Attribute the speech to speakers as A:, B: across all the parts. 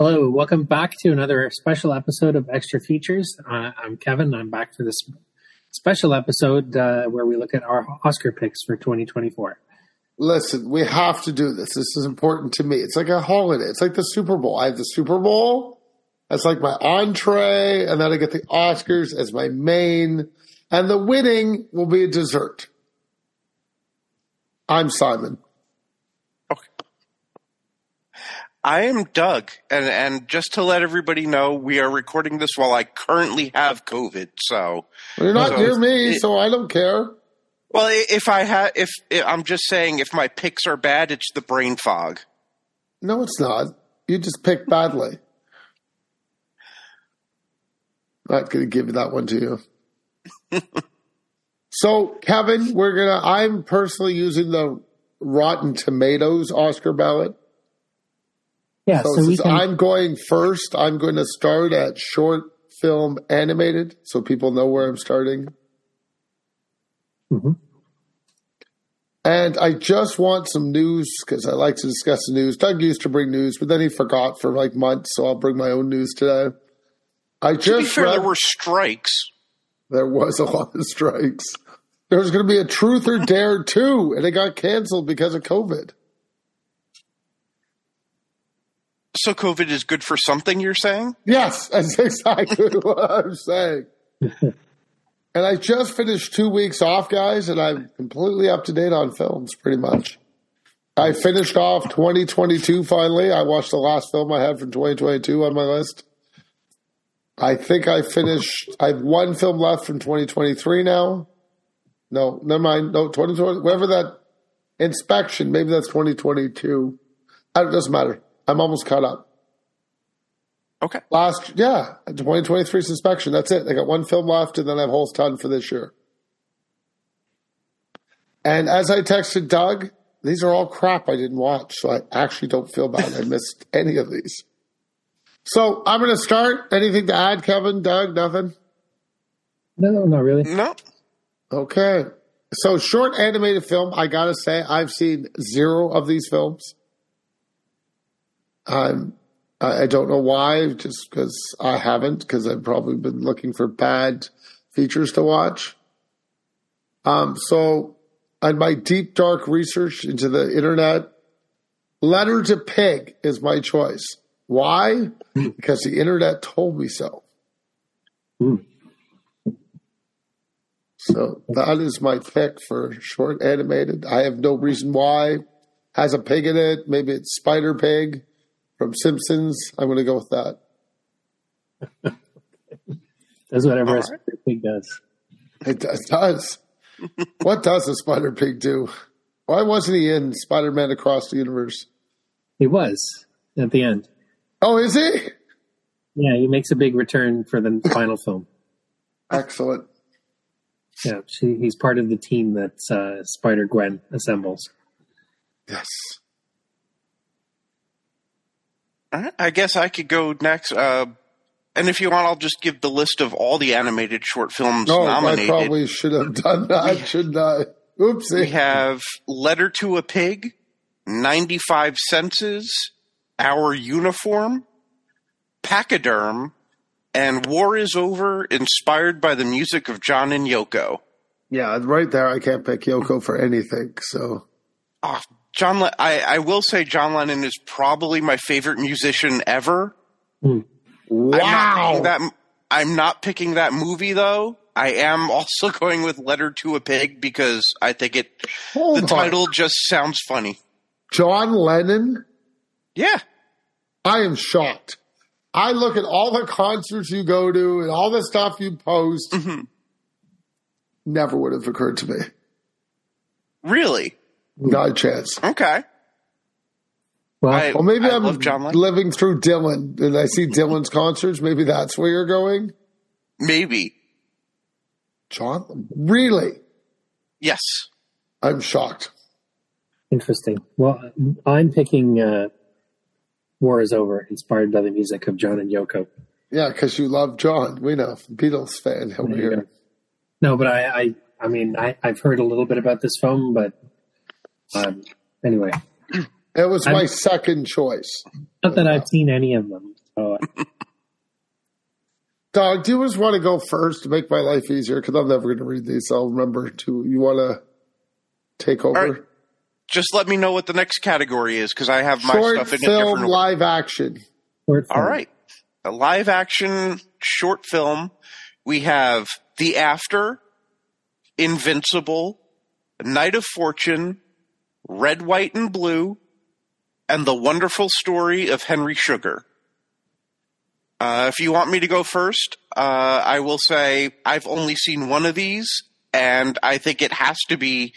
A: Hello, welcome back to another special episode of Extra Features. Uh, I'm Kevin. I'm back for this special episode uh, where we look at our Oscar picks for 2024.
B: Listen, we have to do this. This is important to me. It's like a holiday. It's like the Super Bowl. I have the Super Bowl. That's like my entree, and then I get the Oscars as my main, and the winning will be a dessert. I'm Simon.
C: I am Doug, and and just to let everybody know, we are recording this while I currently have COVID. So
B: Well, you're not
C: So
B: near me,
C: it-
B: so I don't care.
C: well, if I had, if I'm just saying, if my picks are bad, it's the brain fog.
B: No, it's not. You just picked badly. Not going to give that one to you. so, Kevin, we're gonna. I'm personally using the Rotten Tomatoes Oscar ballot.
A: Yeah,
B: So,
A: so
B: since
A: can.
B: I'm going first, I'm going to start at short film animated, so people know where I'm starting.
A: Mhm.
B: And I just want some news because I like to discuss the news. Doug used to bring news, but then he forgot for like months, so I'll bring my own news today. I
C: To be
B: just
C: fair,
B: read
C: there were strikes.
B: there was a lot of strikes. There was going to be a Truth or Dare too, and it got canceled because of COVID.
C: So COVID is good for something. You're saying?
B: Yes, that's exactly what I'm saying. and I just finished two weeks off, guys, and I'm completely up to date on films, pretty much. I finished off 2022 finally. I watched the last film I had from 2022 on my list. I think I finished, I have one film left from 2023 now. No, never mind. No, 2020, whatever that inspection, maybe that's 2022. Uh, It doesn't matter. I'm almost caught up.
C: Okay.
B: last yeah 2023 inspection that's it. I got one film left and then i have a whole ton for this year. And as i texted doug these are all crap i didn't watch so i actually don't feel bad. I missed any of these. So i'm going to start. Anything to add kevin doug nothing?
A: No, no, not really.
C: No.
B: okay. So short animated film i gotta say i've seen zero of these films i'm I don't know why, just because I haven't, because I've probably been looking for bad features to watch. Um, so, on my deep, dark research into the internet, Letter to Pig is my choice. Why? because the internet told me so.
A: Hmm.
B: So, that is my pick for short animated. I have no reason why. Has a pig in it. Maybe it's Spider Pig from Simpsons. I'm going to go with that.
A: Does whatever
C: All
A: a
C: right.
A: spider pig does.
B: It does. does. what does a Spider Pig do? Why wasn't he in Spider Man Across the Universe?
A: He was at the end.
B: Oh, is he?
A: Yeah, he makes a big return for the final film.
B: Excellent.
A: Yeah, she, he's part of the team that uh, Spider Gwen assembles.
B: Yes.
C: I guess I could go next. Uh, and if you want, I'll just give the list of all the animated short films
B: No,
C: nominated.
B: I probably should have done that, shouldn't I? Oopsie.
C: We have Letter to a Pig, 95 Senses, Our Uniform, Pachyderm, and War is Over, inspired by the music of John and Yoko.
B: Yeah, right there. I can't pick Yoko for anything. So,
C: Ah, John, Le- I, I will say John Lennon is probably my favorite musician ever. I'm not
B: wow.
C: picking that. I'm not picking that movie though. I am also going with Letter to a Pig because I think it.
B: Hold
C: the
B: on.
C: title just sounds funny.
B: John Lennon?
C: Yeah.
B: I am shocked. I look at all the concerts you go to and all the stuff you post.
C: Mhm.
B: Never would have occurred to me.
C: Really?
B: Not a chance.
C: Okay.
A: Well,
C: I-
B: Well, maybe
C: I
B: I'm
C: John
B: living through Dylan and I see Dylan's concerts. Maybe that's where you're going.
C: Maybe.
B: John, really?
C: Yes.
B: I'm shocked.
A: interesting. Well, I'm picking uh, War is Over, inspired by the music of John and Yoko.
B: Yeah, because you love John. We know, Beatles fan over here.
A: go. No, but I, I, I mean, I, I've heard a little bit about this film, but um, anyway,
B: It was my
A: I'm-
B: second choice.
A: Not that I've seen any of them. So
B: Dog, do you just want to go first to make my life easier? Because I'm never going to read these. I'll remember to. You want to take over?
C: All right. Just let me know what the next category is because I have my
B: Short
C: stuff in a
B: film,
C: different order.
B: live action.
A: short
C: All
A: film.
C: right. A live action short film. We have The After, Invincible, Night of Fortune, Red, White, and Blue, and The Wonderful Story of Henry Sugar. Uh, if you want me to go first, uh, I will say I've only seen one of these, and I think it has to be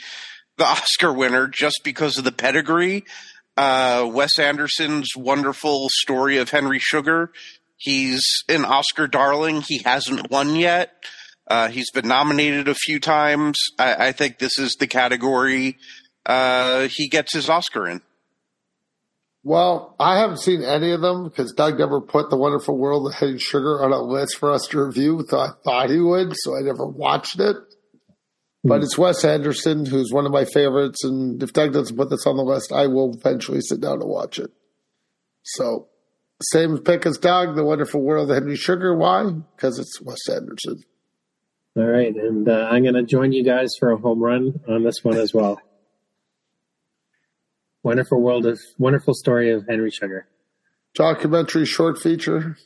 C: the Oscar winner just because of the pedigree. Uh, Wes Anderson's wonderful story of Henry Sugar. He's an Oscar darling. He hasn't won yet. Uh, he's been nominated a few times. I, I think this is the category uh, he gets his Oscar in.
B: Well, I haven't seen any of them because Doug never put The Wonderful World of Hidden Sugar on a list for us to review. So I thought he would, so I never watched it. But it's Wes Anderson, who's one of my favorites. And if Doug doesn't put this on the list, I will eventually sit down and watch it. So, same pick as Doug, The Wonderful World of Henry Sugar. Why? Because it's Wes Anderson.
A: All right, and uh, I'm going to join you guys for a home run on this one as well. Wonderful world of wonderful story of Henry Sugar.
B: Documentary short feature.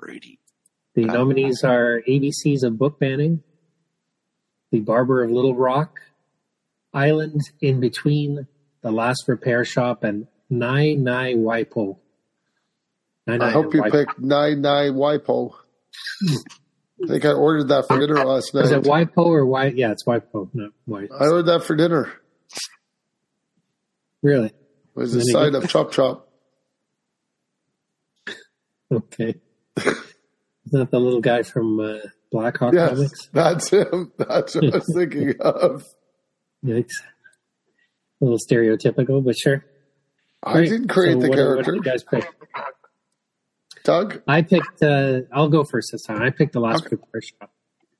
C: Alrighty.
A: The nominees are ABC's of book banning, The Barber of Little Rock, Island in Between, The Last Repair Shop, and Nai Nai Waipo. Nai
B: I hope you
A: Waipo.
B: picked 99 Waipo. I think I ordered that for dinner last night.
A: Is it. Waipo or Wai? Yeah, it's Waipo. No, Wai.
B: I ordered that for dinner.
A: Really?
B: Was a
A: Any
B: side of Chop Chop.
A: Okay. Isn't that the little guy from uh, Black Hawk
B: Yes,
A: Comics?
B: that's him. That's what I was thinking of.
A: Yikes. A little stereotypical, but sure.
B: I didn't create the
A: what,
B: character.
A: What did you guys pick?
B: Doug?
A: I picked. Uh, I'll go first this time. I picked the last
B: Okay.
A: repair shop.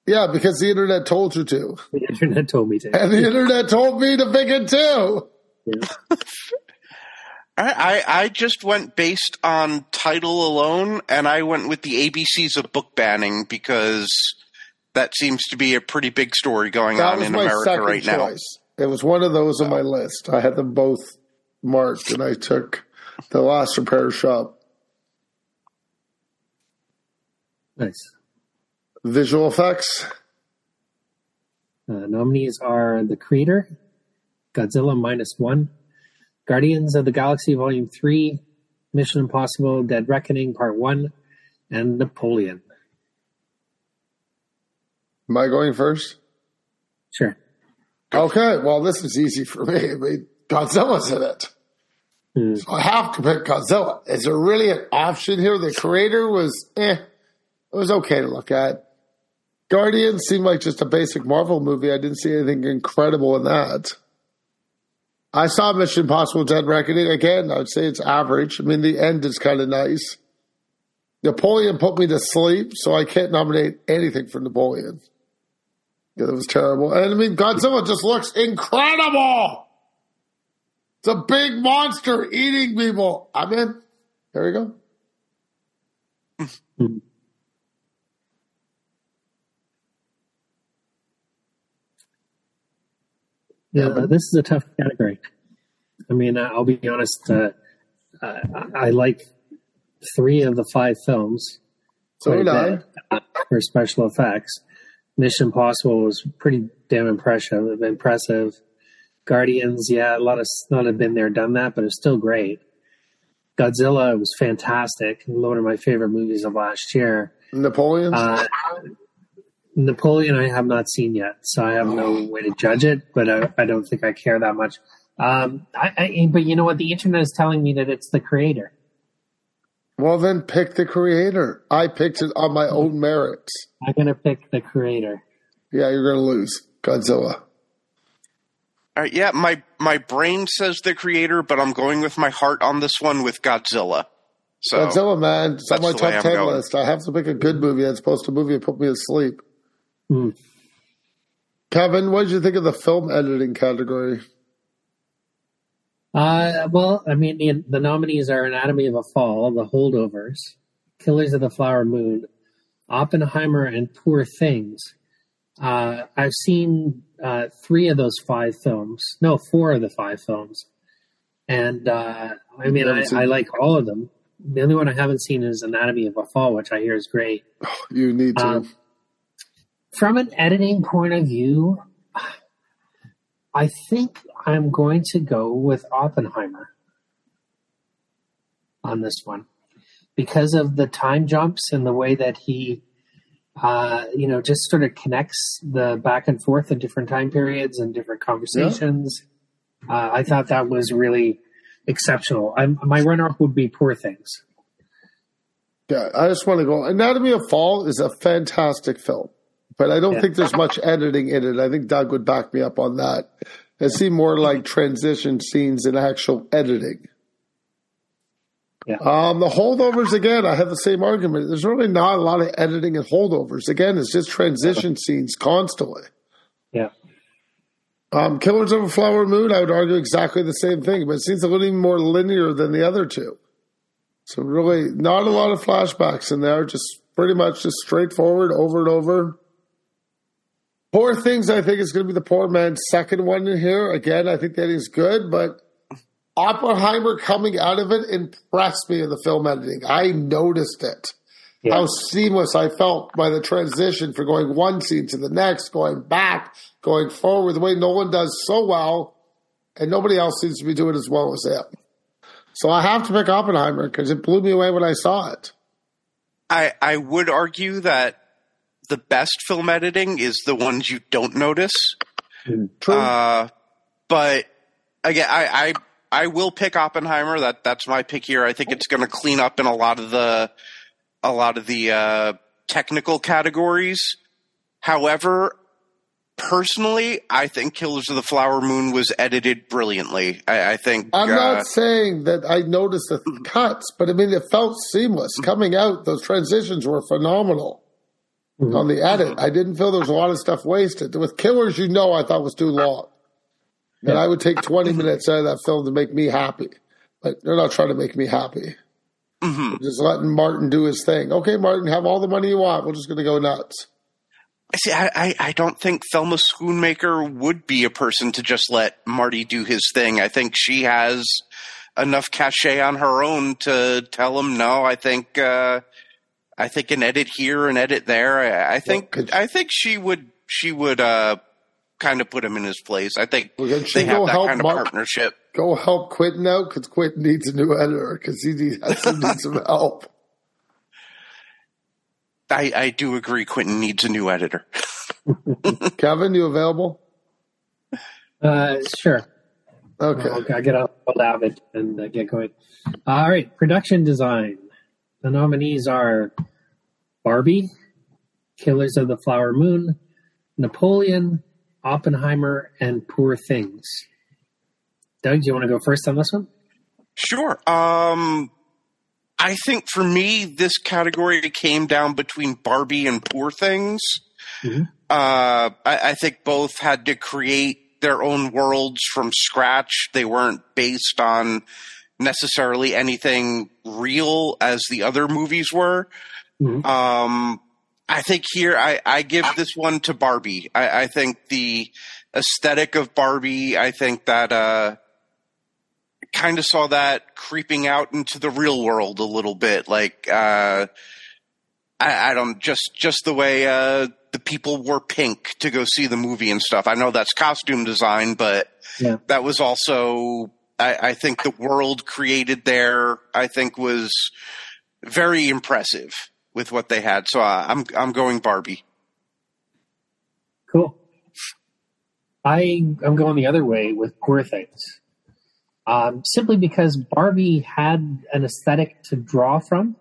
B: Yeah, because the internet told you to.
A: The internet told me to.
B: And the internet told me to pick it too.
A: Yeah.
C: I, I, I just went based on title alone, and I went with the ABCs of book banning because that seems to be a pretty big story going
B: That
C: on in America
B: second
C: right now.
B: It was one of those on my list. I had them both marked, and I took the last repair shop.
A: Nice.
B: Visual effects.
A: Uh, nominees are The Creator, Godzilla Minus One, Guardians of the Galaxy Volume 3, Mission Impossible Dead Reckoning Part 1, and Napoleon.
B: Am I going first?
A: Sure.
B: Okay, well, this is easy for me. I mean, Godzilla's in it.
A: Hmm.
B: So I have to pick Godzilla. Is there really an option here? The creator was, eh, it was okay to look at. Guardians seemed like just a basic Marvel movie. I didn't see anything incredible in that. I saw Mission Impossible Dead Reckoning. Again, I would say it's average. I mean, the end is kind of nice. Napoleon put me to sleep, so I can't nominate anything for Napoleon. Yeah, it was terrible. And I mean, Godzilla just looks incredible. It's a big monster eating people. I'm in. There we go. Hmm.
A: Yeah, but this is a tough category. I mean, I'll be honest. Uh, I, I like three of the five films
B: So did I.
A: uh, for special effects. Mission Impossible was pretty damn impressive. Impressive. Guardians, yeah, a lot of not have been there, done that, but it's still great. Godzilla was fantastic. One of my favorite movies of last year.
B: Napoleon.
A: Uh, Napoleon, I have not seen yet, so I have no way to judge it. But I, I don't think I care that much. Um, I, I, but you know what? The internet is telling me that it's the creator.
B: well, then pick the creator. I picked it on my own merits.
A: I'm gonna pick the creator.
B: Yeah, you're going to lose. Godzilla.
C: All right, yeah, my my brain says the creator, but I'm going with my heart on this one with Godzilla. So
B: Godzilla, man. It's on
C: That's
B: my top
C: I'm
B: 10
C: going.
B: list. I have to pick a good movie as opposed to a movie that put me to sleep.
A: Hmm.
B: Kevin, what did you think of the film editing category?
A: Uh, well, I mean, the, the nominees are Anatomy of a Fall, The Holdovers, Killers of the Flower Moon, Oppenheimer, and Poor Things. Uh, I've seen uh, three of those five films. No, four of the five films. And uh, I mean, I, I, like all of them. The only one I haven't seen is Anatomy of a Fall, which I hear is great.
B: Oh, you need to. Um,
A: from an editing point of view, I think I'm going to go with Oppenheimer on this one because of the time jumps and the way that he, uh, you know, just sort of connects the back and forth in different time periods and different conversations. Yeah. Uh, I thought that was really exceptional. I'm, my runner-up would be Poor Things.
B: Yeah, I just want to go. Anatomy of Fall is a fantastic film, but I don't yeah. think there's much editing in it. I think Doug would back me up on that. It see more like transition scenes than actual editing. Yeah. Um, the holdovers again, I have the same argument. There's really not a lot of editing and holdovers. Again, it's just transition scenes constantly.
A: Yeah.
B: Um, Killers of a Flower Moon, I would argue exactly the same thing, but it seems a little more linear than the other two. So really, not a lot of flashbacks in there. Just pretty much just straightforward, over and over. Poor Things, I think, is going to be the poor man's second one in here. Again, I think that is good, but Oppenheimer coming out of it impressed me in the film editing. I noticed it. Yeah. How seamless I felt by the transition for going one scene to the next, going back, going forward, the way Nolan does so well, and nobody else seems to be doing as well as him. So I have to pick Oppenheimer because it blew me away when I saw it.
C: I, I would argue that the best film editing is the ones you don't notice.
B: Mm, true.
C: Uh, but again, I, I I will pick Oppenheimer. That that's my pick here. I think it's going to clean up in a lot of the a lot of the uh, technical categories. However, personally, I think Killers of the Flower Moon was edited brilliantly. I, I think
B: I'm uh, not saying that I noticed the cuts, but I mean it felt seamless coming out. Those transitions were phenomenal mm-hmm. on the edit. I didn't feel there was a lot of stuff wasted. With Killers, you know, I thought was too long. And I would take 20 minutes out of that film to make me happy. But they're not trying to make me happy.
C: Mm-hmm.
B: Just letting Martin do his thing. Okay, Martin, have all the money you want. We're just going to go nuts.
C: I see, I, I don't think Thelma Schoonmaker would be a person to just let Marty do his thing. I think she has enough cachet on her own to tell him no. I think uh, I think an edit here, an edit there. I, I think well, I think she would she would uh, kind of put him in his place. I think well, they have that kind of Mark, partnership.
B: Go help Quentin out because Quentin needs a new editor because he needs, needs some help.
C: I, I do agree. Quentin needs a new editor.
B: Kevin, you available?
A: Uh, sure.
B: Okay.
A: I'll, I'll get out of it and uh, get going. All right. Production design. The nominees are Barbie, Killers of the Flower Moon, Napoleon, Oppenheimer, and Poor Things. Doug, do you want to go first on this one?
C: Sure. Um, I think for me, this category came down between Barbie and Poor Things. Mm-hmm. Uh, I, I, think both had to create their own worlds from scratch. They weren't based on necessarily anything real as the other movies were. Mm-hmm. Um, I think here I, I, give this one to Barbie. I, I, think the aesthetic of Barbie. I think that uh, kind of saw that creeping out into the real world a little bit. Like, uh, I, I, don't just just the way uh, the people wore pink to go see the movie and stuff. I know that's costume design, but yeah. that was also I, I think the world created there. I think was very impressive with what they had. So uh, I'm I'm going Barbie.
A: Cool. I I'm going the other way with Poor Things um, simply because Barbie had an aesthetic to draw from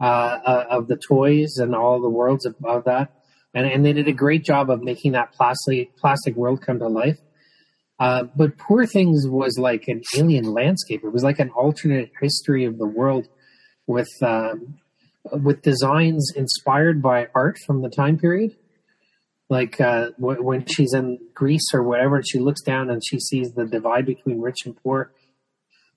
A: uh, uh, of the toys and all the worlds of, of that, and, and, they did a great job of making that plastic plastic world come to life. Uh, but Poor Things was like an alien landscape. It was like an alternate history of the world with um, with designs inspired by art from the time period. like uh, w- when she's in Greece or whatever, and she looks down and she sees the divide between rich and poor,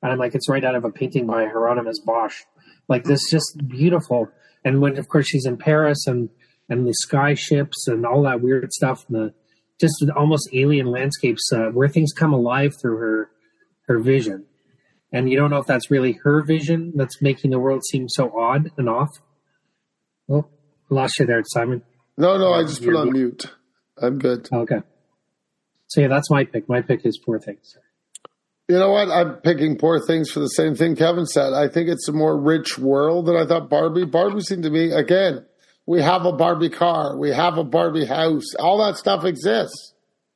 A: and I'm like, it's right out of a painting by Hieronymus Bosch. Like this, just beautiful. And when, of course, she's in Paris and and the sky ships and all that weird stuff, and the just almost alien landscapes uh, where things come alive through her her vision. And you don't know if that's really her vision that's making the world seem so odd and off. Oh, lost you there, Simon.
B: No, no, I just put on mute. I'm good.
A: Okay. So yeah, that's my pick. My pick is Poor Things.
B: You know what? I'm picking Poor Things for the same thing Kevin said. I think it's a more rich world than I thought Barbie. Barbie seemed to me, again, we have a Barbie car, we have a Barbie house, all that stuff exists.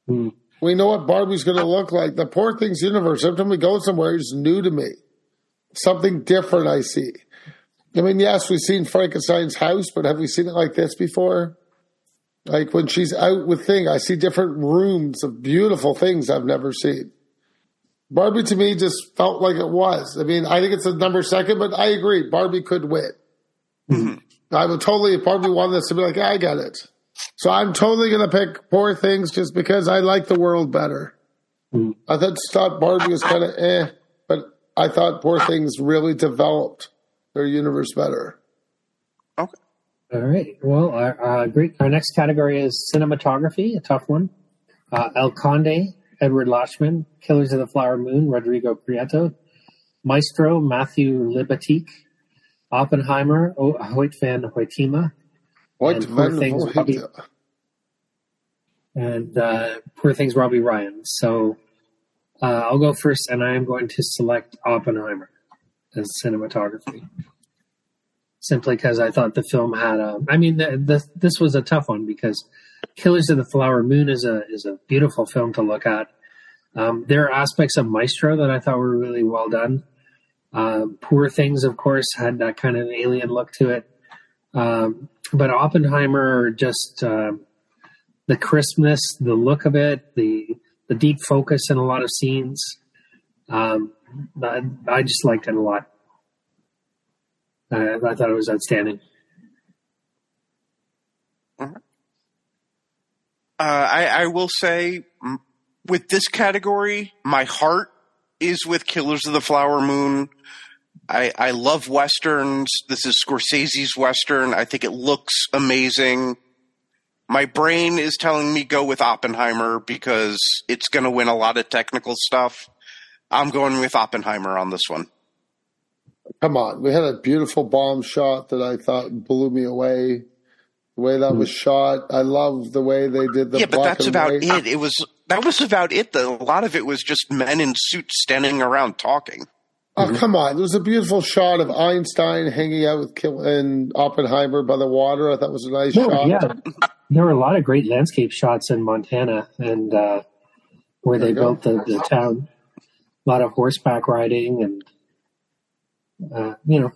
A: Hmm.
B: We know what Barbie's going to look like. The Poor Things universe, every time we go somewhere, is new to me. Something different I see. I mean, yes, we've seen Frankenstein's house, but have we seen it like this before? Like when she's out with thing, I see different rooms of beautiful things I've never seen. Barbie to me just felt like it was. I mean, I think it's a number second, but I agree. Barbie could win. I would totally, if Barbie won this, to be like, I get it. So I'm totally going to pick Poor Things just because I like the world better.
A: Mm.
B: I thought, thought Barbie was kind of eh, but I thought Poor Things really developed their universe better.
C: Okay.
A: All right. Well, our, uh, great. Our next category is cinematography, a tough one. Uh, El Conde, Edward Lachman, Killers of the Flower Moon, Rodrigo Prieto, Maestro, Matthew Libatique, Oppenheimer, Hoyt van Hoytema,
B: What
A: And Poor Things, Bobby-
B: Van
A: and uh, Poor Things Robbie Ryan. So uh, I'll go first, and I am going to select Oppenheimer as cinematography. Simply because I thought the film had a. I mean, the, the, this was a tough one because Killers of the Flower Moon is a is a beautiful film to look at. Um, there are aspects of Maestro that I thought were really well done. Um, Poor Things, of course, had that kind of alien look to it. Um, but Oppenheimer just um the crispness, the look of it, the the deep focus in a lot of scenes. Um, I, I just liked it a lot. I, I thought it was outstanding.
C: Uh, I, I will say, with this category, my heart is with Killers of the Flower Moon. I, I love westerns. This is Scorsese's western. I think it looks amazing. My brain is telling me go with Oppenheimer because it's going to win a lot of technical stuff. I'm going with Oppenheimer on this one.
B: Come on, we had a beautiful bomb shot that I thought blew me away. The way that was shot, I love the way they did the
C: yeah, but that's about
B: white.
C: it. It was that was about it. Though a lot of it was just men in suits standing around talking.
B: Oh, come on. There was a beautiful shot of Einstein hanging out with Kill and Oppenheimer by the water. I thought was a nice
A: No,
B: shot.
A: yeah, there were a lot of great landscape shots in Montana and uh, where
B: There
A: they built the, the town. A lot of horseback riding and uh, you know,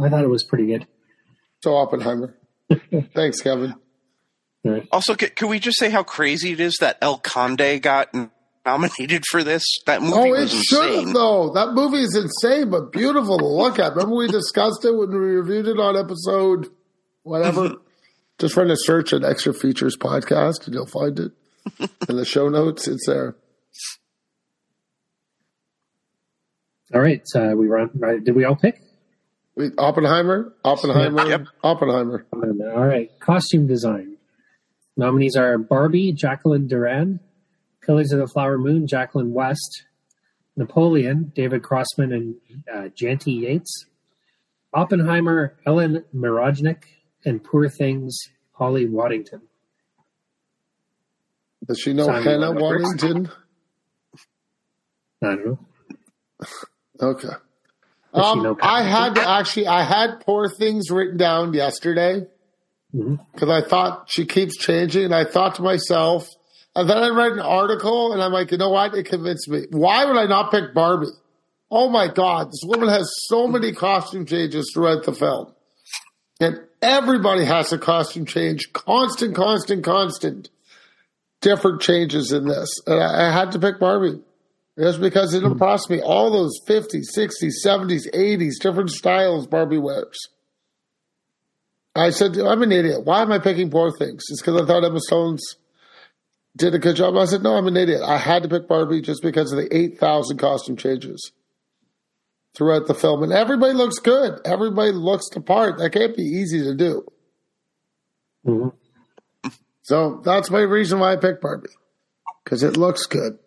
A: I thought it was pretty good.
B: So Oppenheimer. Thanks, Kevin.
A: All right.
C: Also, c- can we just say how crazy it is that El Conde got nominated for this? That movie
B: Oh, it
C: was
B: should have
C: insane.
B: though. That movie is insane, but beautiful to look at. Remember we discussed it when we reviewed it on episode whatever. Just run a search at Extra Features Podcast and you'll find it. In the show notes, it's there.
A: All right, uh, we run. Right, did we all pick?
B: We, Oppenheimer, Oppenheimer,
C: Yep.
B: Oppenheimer.
A: All right, costume design. Nominees are Barbie, Jacqueline Durran, Killers of the Flower Moon, Jacqueline West, Napoleon, David Crossman and uh, Janty Yates, Oppenheimer, Ellen Mirojnick, and Poor Things, Holly Waddington.
B: Does she know
A: Simon
B: Hannah
A: Waddington. I don't know.
B: Okay. Um, I had to actually, I had poor things written down yesterday
A: Mm-hmm.
B: Because I thought she keeps changing, and I thought to myself, and then I read an article, and I'm like, you know what? It convinced me. Why would I not pick Barbie? Oh my God, this woman has so many costume changes throughout the film, and everybody has a costume change, constant, constant, constant, different changes in this, and I, I had to pick Barbie. Just because it hmm. impressed me. All those 50s, 60s, 70s, 80s, different styles Barbie wears. I said, I'm an idiot. Why am I picking Poor Things? It's because I thought Emma Stone's did a good job. I said, no, I'm an idiot. I had to pick Barbie just because of the 8,000 costume changes throughout the film. And everybody looks good. Everybody looks the part. That can't be easy to do.
A: Mm-hmm.
B: So that's my reason why I picked Barbie because it looks good.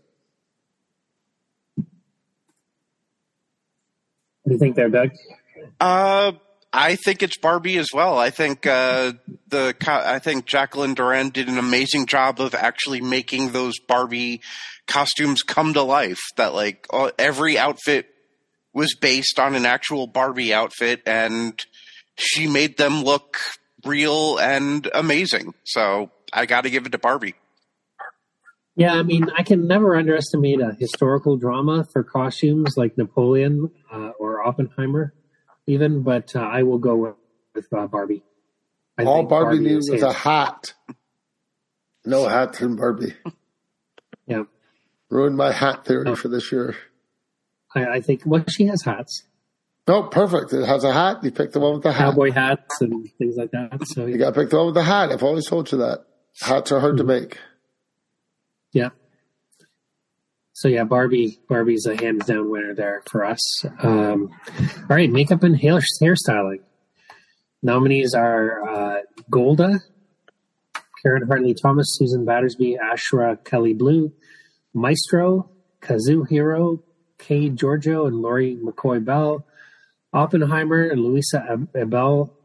A: What do you think there, Doug?
C: Uh, I think it's Barbie as well. I think uh, the I think Jacqueline Durran did an amazing job of actually making those Barbie costumes come to life. That like every outfit was based on an actual Barbie outfit, and she made them look real and amazing. So I got to give it to Barbie.
A: Yeah, I mean, I can never underestimate a historical drama for costumes like Napoleon uh, or Oppenheimer even, but uh, I will go with, with uh, Barbie.
B: I All Barbie, Barbie needs was a hat. No hats in Barbie.
A: Yeah.
B: Ruined my hat theory oh. for this year.
A: I, I, think, well, she has hats.
B: No, perfect. It has a hat. You pick the one with the hat.
A: Cowboy hats and things like that. So
B: You got to pick the one with the hat. I've always told you that. Hats are hard mm-hmm. to make.
A: Yeah. So yeah, Barbie Barbie's a hands down winner there for us. Um, all right, makeup and hair hairstyling. Nominees are uh, Golda, Karen Hartley Thomas, Susan Battersby, Ashra Kelly Blue, Maestro, Kazuhiro, Kay Georgiou, and Lori McCoy Bell, Oppenheimer, and Louisa Abel,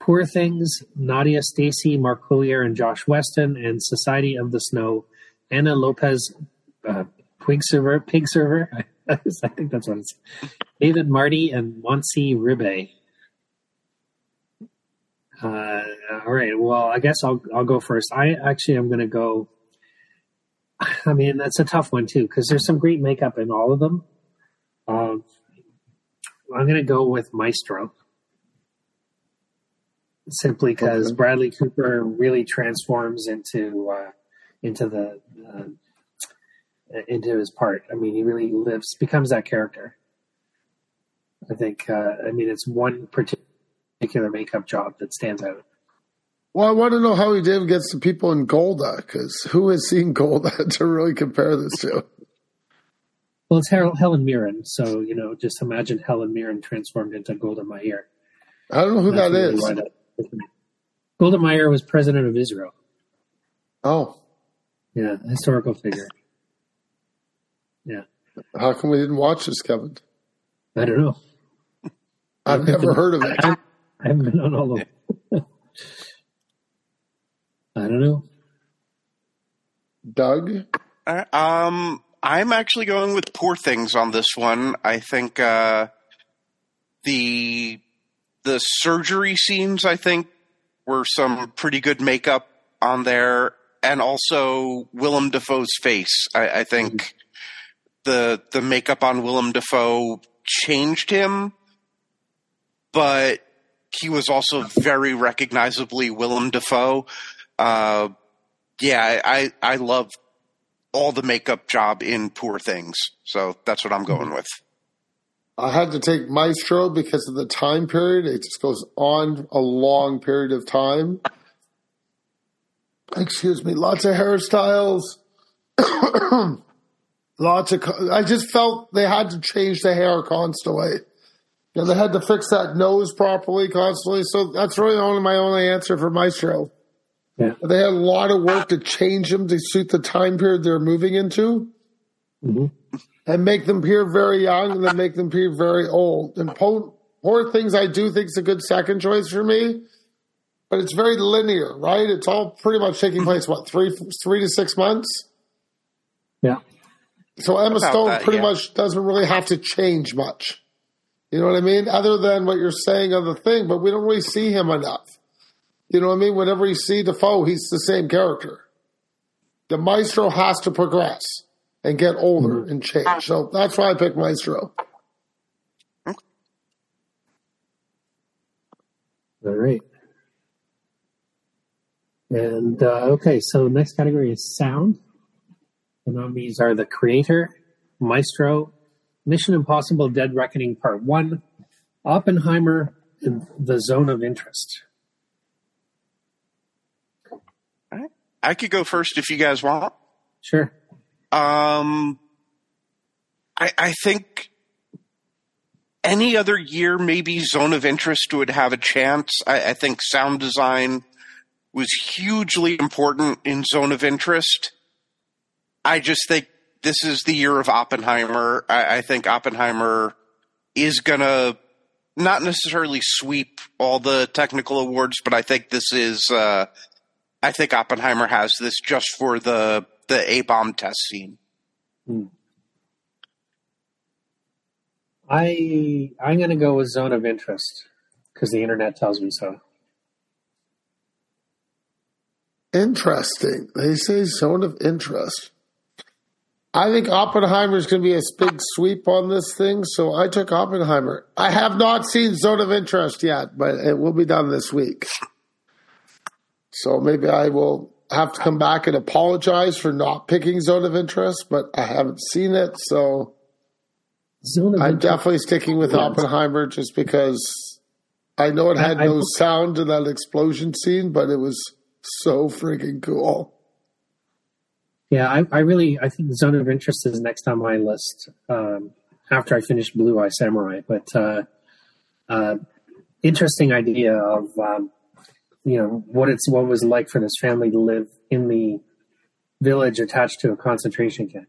A: Poor Things, Nadia Stacey, Mark Coulier, and Josh Weston, and Society of the Snow, Anna Lopez uh, Pig server, pig server. I think that's what it's. David Martí and Montse Ribé. Uh, all right. Well, I guess I'll I'll go first. I actually am going to go. I mean, that's a tough one too because there's some great makeup in all of them. Um, I'm going to go with Maestro simply because okay. Bradley Cooper really transforms into uh, into the uh, into his part. I mean, he really lives, becomes that character. I think, uh, I mean, it's one particular makeup job that stands out.
B: Well, I want to know how he did against the people in Golda, because who has seen Golda to really compare this to?
A: Well, it's Helen Mirren, so you know, just imagine Helen Mirren transformed into Golda Meir.
B: I don't know who That's that is.
A: Golda Meir was president of Israel.
B: Oh,
A: yeah, historical figure. Yeah.
B: How come we didn't watch this, Kevin?
A: I don't know.
B: I've never heard of it.
A: I, I haven't been on all of them. I don't know.
B: Doug?
C: Uh, um, I'm actually going with Poor Things on this one. I think uh, the the surgery scenes, I think, were some pretty good makeup on there, and also Willem Dafoe's face. I, I think the the makeup on Willem Dafoe changed him, but he was also very recognizably Willem Dafoe. Uh, yeah, I I love all the makeup job in Poor Things, so that's what I'm going with.
B: I had to take Maestro because of the time period. It just goes on a long period of time. Excuse me, lots of hairstyles. Lots of. I just felt they had to change the hair constantly. And they had to fix that nose properly constantly. So that's really only my only answer for Maestro. Yeah. They had a lot of work to change them to suit the time period they're moving into. Mm-hmm. And make them appear very young and then make them appear very old. And Poor, Poor Things I do think is a good second choice for me. But it's very linear, right? It's all pretty much taking place, what, three three to six months?
A: Yeah.
B: So Emma Stone that, pretty yeah. much doesn't really have to change much. You know what I mean? Other than what you're saying on the thing, but we don't really see him enough. You know what I mean? Whenever you see Dafoe, he's the same character. The Maestro has to progress and get older mm-hmm. and change. So that's why I picked Maestro.
A: All right. And uh, okay, so next category is sound. The nominees are The Creator, Maestro, Mission Impossible Dead Reckoning Part 1, Oppenheimer, and The Zone of Interest.
C: I could go first if you guys want.
A: Sure.
C: Um, I, I think any other year, maybe Zone of Interest would have a chance. I, I think sound design was hugely important in Zone of Interest. I just think this is the year of Oppenheimer. I, I think Oppenheimer is going to not necessarily sweep all the technical awards, but I think this is. Uh, I think Oppenheimer has this just for the the A bomb test scene.
A: Hmm. I I'm going to go with zone of interest because the internet tells me so.
B: Interesting. They say zone of interest. I think Oppenheimer is going to be a big sweep on this thing, so I took Oppenheimer. I have not seen Zone of Interest yet, but it will be done this week. So maybe I will have to come back and apologize for not picking Zone of Interest, but I haven't seen it, so
A: Zone of
B: I'm definitely sticking with Oppenheimer just because I know it had
A: I- I-
B: no sound in that explosion scene, but it was so freaking cool.
A: Yeah, I, I really I think zone of interest is next on my list um, after I finish Blue Eye Samurai. But uh, uh, interesting idea of um, you know what it's what was like for this family to live in the village attached to a concentration camp.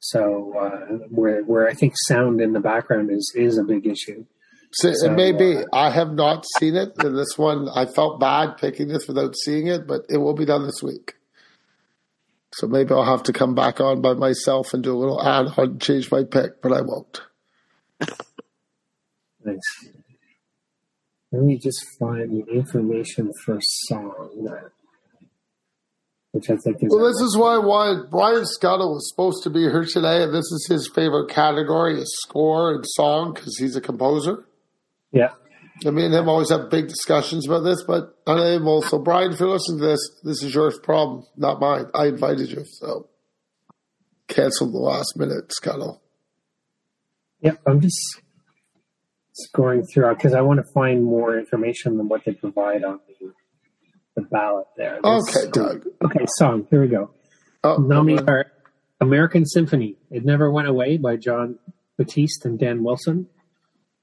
A: So uh, where where I think sound in the background is is a big issue.
B: So,
A: So,
B: it may be.
A: uh,
B: I have not seen it. And this one, I felt bad picking this without seeing it, but it will be done this week. So maybe I'll have to come back on by myself and do a little ad on and change my pick, but I won't.
A: Thanks. Let me just find the information for song, which I think is
B: Well, this is why I wanted Brian Scuttle was supposed to be here today, and this is his favorite category is score and song because he's a composer.
A: yeah.
B: And mean, him always have big discussions about this, but unable. So, Brian, if you're listening to this, this is your problem, not mine. I invited you, so cancel the last minute, Scuttle.
A: Yep, I'm just scoring through because I want to find more information than what they provide on the, the ballot there. This-
B: Okay, Doug.
A: Okay, song. Here we go.
B: Oh, on.
A: are American Symphony, It Never Went Away by Jon Batiste and Dan Wilson.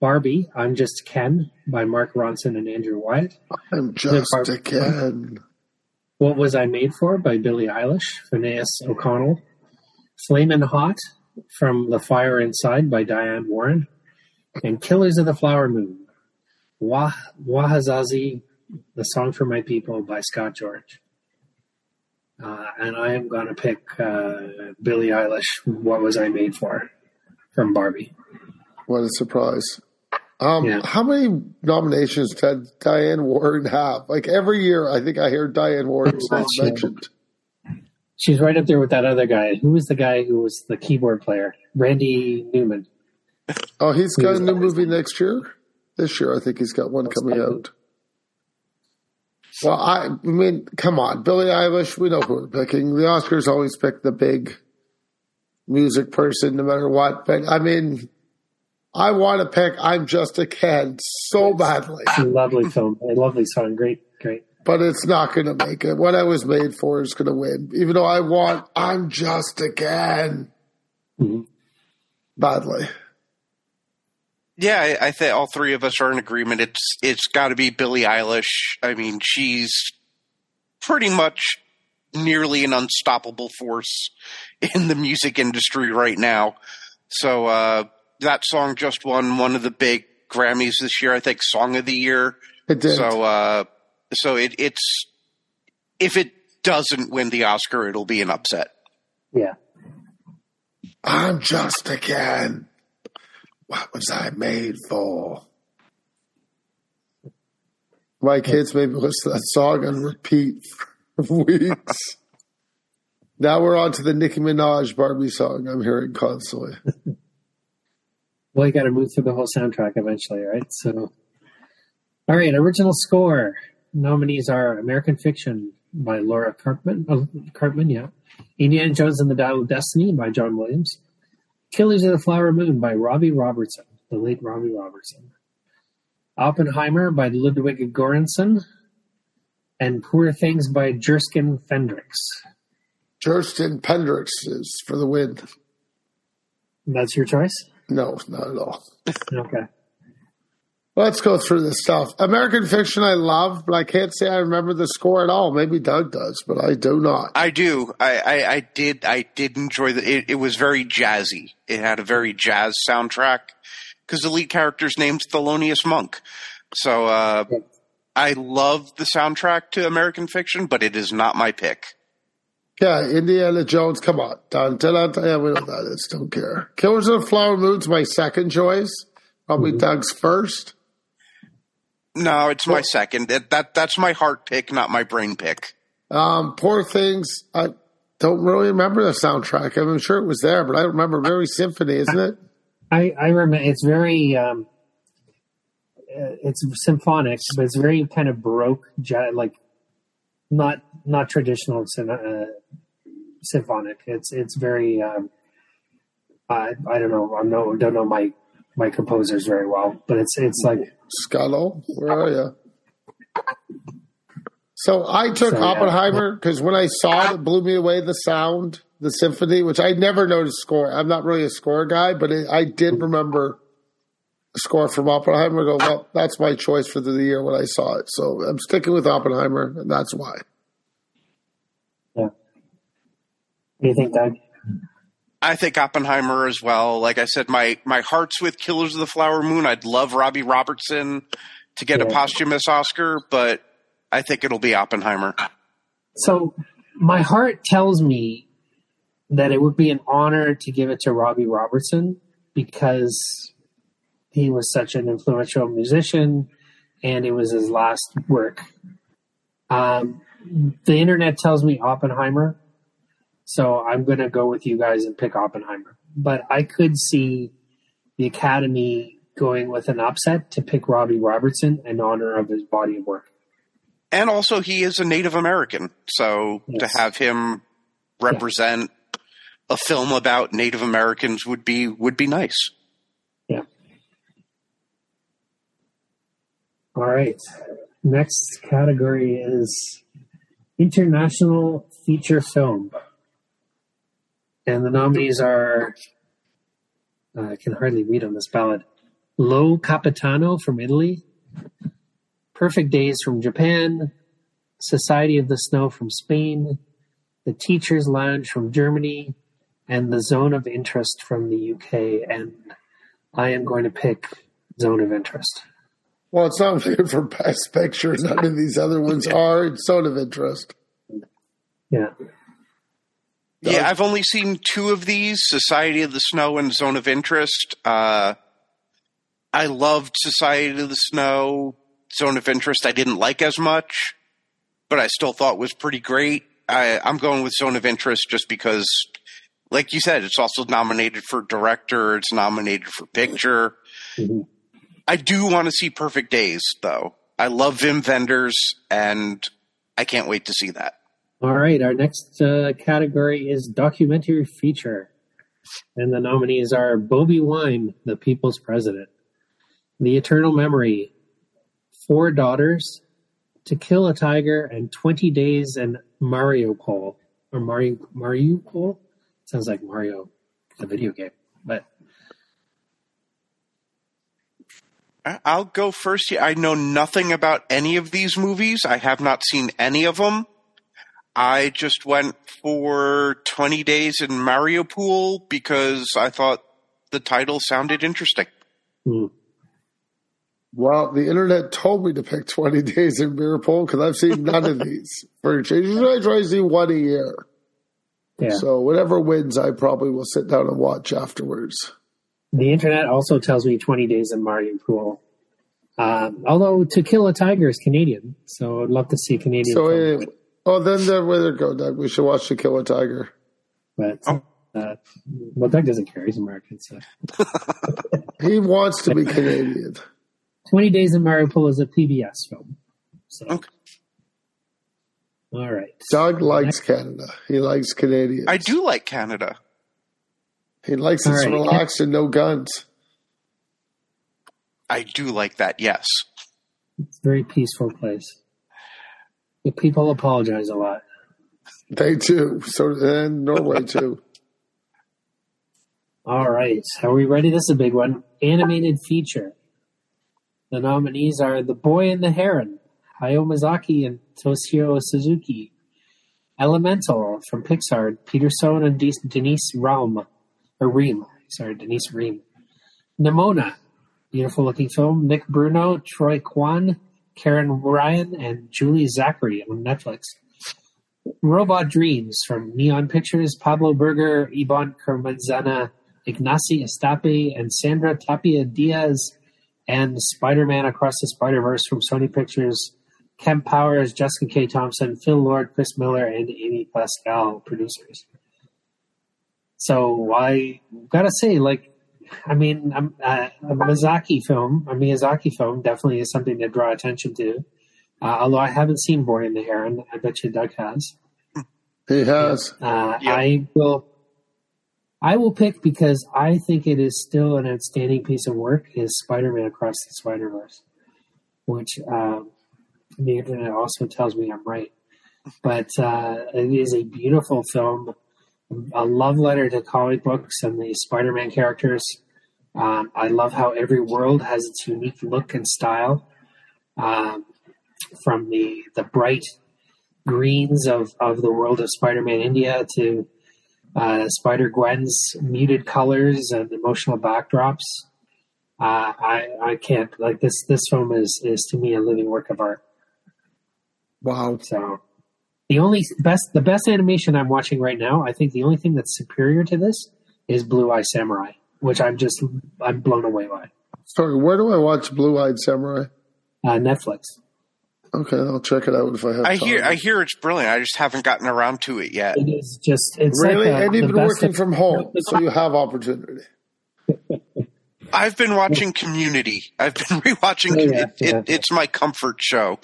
A: Barbie, I'm Just Ken by Mark Ronson and Andrew Wyatt.
B: I'm just a kid.
A: What Was I Made For by Billie Eilish, Phineas O'Connell. Flamin' Hot from The Fire Inside by Diane Warren. And Killers of the Flower Moon, Wah, Wahzhazhe, The Song for My People by Scott George. Uh, and I am going to pick uh, Billie Eilish, What Was I Made For, from Barbie.
B: What a surprise. Um,
A: Yeah.
B: How many nominations did Diane Warren have? Like every year, I think I hear Diane Warren's name mentioned.
A: She's right up there with that other guy. Who was the guy who was the keyboard player? Randy Newman.
B: Oh, he's got a new movie next year. This year, I think he's got one coming out. Well, I, I mean, come on, Billie Eilish. We know who we're picking. The Oscars always pick the big music person, no matter what. But I mean, I want to pick "I'm Just a Kid" so badly,
A: Lovely film. A lovely song. Great, great.
B: but it's not going to make it. What I was made for is going to win, even though I want "I'm Just a Kid"
A: Mhm.
B: badly.
C: Yeah, I, I think all three of us are in agreement. It's it's got to be Billie Eilish. I mean, she's pretty much nearly an unstoppable force in the music industry right now. So uh, that song just won one of the big Grammys this year. I think Song of the Year.
B: It did.
C: So uh, so it, it's if it doesn't win the Oscar, it'll be an upset.
A: Yeah.
B: I'm just a kid. What was I made for? My kids made me listen to that song and repeat for weeks. now we're on to the Nicki Minaj Barbie song I'm hearing constantly.
A: Well, you got to move through the whole soundtrack eventually, right? So, all right. Original score nominees are American Fiction by Laura Cartman. Oh, Cartman, yeah. Indiana Jones and the Dial of Destiny by John Williams. Killers of the Flower Moon by Robbie Robertson, the late Robbie Robertson. Oppenheimer by Ludwig Göransson. and Poor Things by Jerskin Fendrix.
B: Jerskin Pendrix is for the win.
A: That's your choice?
B: No, not at all.
A: Okay.
B: Let's go through this stuff. American Fiction, I love, but I can't say I remember the score at all. Maybe Doug does, but I do not.
C: I do. I, I, I did. I did enjoy the. It, it was very jazzy. It had a very jazz soundtrack because the lead character's name's Thelonious Monk. So uh, I love the soundtrack to American Fiction, but it is not my pick.
B: Yeah, Indiana Jones, come on. Dun, dun, dun, dun. Yeah, we don't know what that is. Don't care. Killers of the Flower Moon's my second choice. Probably Doug's first.
C: No, it's my second. That, that that's my heart pick, not my brain pick.
B: Um, Poor Things, I don't really remember the soundtrack. I'm sure it was there, but I don't remember. Very symphony, isn't it?
A: I, I remember it's very um, uh, it's symphonic, but it's very kind of baroque, like not not traditional uh, symphonic. It's it's very um, I I don't know I no don't know my my composers very well, but it's it's like
B: Scuttle, where are you? So I took
A: So.
B: Oppenheimer because when I saw it, it blew me away the sound, the symphony, which I never noticed score. I'm not really a score guy, but it, I did remember the score from Oppenheimer. I go, well, that's my choice for the year when I saw it. So I'm sticking with Oppenheimer, and that's why.
A: yeah. What do you think, Doug?
C: I think Oppenheimer as well. Like I said, my my heart's with Killers of the Flower Moon. I'd love Robbie Robertson to get a posthumous Oscar, but I think it'll be Oppenheimer.
A: So my heart tells me that it would be an honor to give it to Robbie Robertson because he was such an influential musician and it was his last work. Um, the internet tells me Oppenheimer, so I'm going to go with you guys and pick Oppenheimer. But I could see the Academy going with an upset to pick Robbie Robertson in honor of his body of work.
C: And also, he is a Native American, so
A: Yes.
C: to have him represent a film about Native Americans would be would be nice.
A: All right. Next category is international feature film. And the nominees are uh, I can hardly read on this ballot. Io Capitano from Italy, Perfect Days from Japan, Society of the Snow from Spain, The Teacher's Lounge from Germany, and The Zone of Interest from the UK. And I am going to pick Zone of Interest.
B: Well, it's not good for Best Picture. None of these other ones are. It's sort of interest.
A: Yeah.
C: Yeah, I've only seen two of these: Society of the Snow and Zone of Interest. Uh, I loved Society of the Snow. Zone of Interest, I didn't like as much, but I still thought was pretty great. I, I'm going with Zone of Interest just because, like you said, it's also nominated for director. It's nominated for picture.
A: Mhm.
C: I do want to see Perfect Days, though. I love Wim Wenders, and I can't wait to see that.
A: All right. Our next uh, category is documentary feature. And the nominees are Bobi Wine, The People's President, The Eternal Memory, Four Daughters, To Kill a Tiger, and 20 Days and Mario Mariupol. Or Mario, Mariupol? Sounds like Mario, the video game. But
C: I- I'll go first. I know nothing about any of these movies. I have not seen any of them. I just went for 20 Days in Mariupol because I thought the title sounded interesting.
A: hmm,
B: Well, the internet told me to pick 20 Days in Mirapole because I've seen none of these. For usually I try to see one a year.
A: yeah.
B: So whatever wins, I probably will sit down and watch afterwards.
A: The internet also tells me 20 Days in Mariupol. Um, although To Kill a Tiger is Canadian, so I'd love to see Canadian.
B: So
A: film.
B: anyway, oh, then there, where there go, Doug. We should watch To Kill a Tiger.
A: But
C: Oh.
A: uh, well, Doug doesn't care; he's American. So,
B: He wants to be Canadian.
A: Twenty Days in Mariupol is a PBS film. So,
C: Okay.
A: all right.
B: Doug likes Canada. He likes Canadians.
C: I do like Canada.
B: He likes
A: All
B: it's
A: right.
B: relaxed and no guns.
C: I do like that, yes.
A: It's a very peaceful place. The people apologize a lot.
B: They too. So and Norway too.
A: All right. Are we ready? This is a big one. Animated feature. The nominees are The Boy and the Heron, Hayao Miyazaki and Toshio Suzuki. Elemental from Pixar, Peter Sohn and De- Denise Raum. Or Ream. Sorry, Denise Ream. Nimona, beautiful looking film. Nick Bruno, Troy Quane, Karen Ryan, and Julie Zachary on Netflix. Robot Dreams from Neon Pictures, Pablo Berger, Ibon Cormenzana, Ignasi Estapé, and Sandra Tapia Diaz, and Spider Man Across the Spider Verse from Sony Pictures, Kemp Powers, Jessica K. Thompson, Phil Lord, Chris Miller, and Amy Pascal, producers. So I gotta say, like, I mean, um, uh, a Miyazaki film, a Miyazaki film, definitely is something to draw attention to. Uh, although I haven't seen Boy in the Heron, I bet you Doug has.
B: He has.
A: Uh,
C: Yeah.
A: I will. I will pick because I think it is still an outstanding piece of work. Is Spider-Man Across the Spider-Verse, which um, the internet also tells me I'm right. But uh, it is a beautiful film, a love letter to comic books and the Spider-Man characters. Um, I love how every world has its unique look and style. Um, from the the bright greens of, of the world of Spider-Man India to uh, Spider Gwen's muted colors and emotional backdrops. Uh, I I can't like this. This film is is to me a living work of art.
B: Wow.
A: So the only best the best animation I'm watching right now, I think the only thing that's superior to this is Blue Eye Samurai, which I'm just I'm blown away by.
B: Sorry, where do I watch Blue Eyed Samurai?
A: Uh, Netflix.
B: Okay, I'll check it out if I have
C: I
B: time.
C: hear I hear it's brilliant. I just haven't gotten around to it yet.
A: It is just it's
B: really,
A: like a,
B: and you've
A: the
B: been
A: best
B: working from home, so you have opportunity.
C: I've been watching Community. I've been rewatching.
A: Oh, yeah,
C: it, it. It's my comfort show.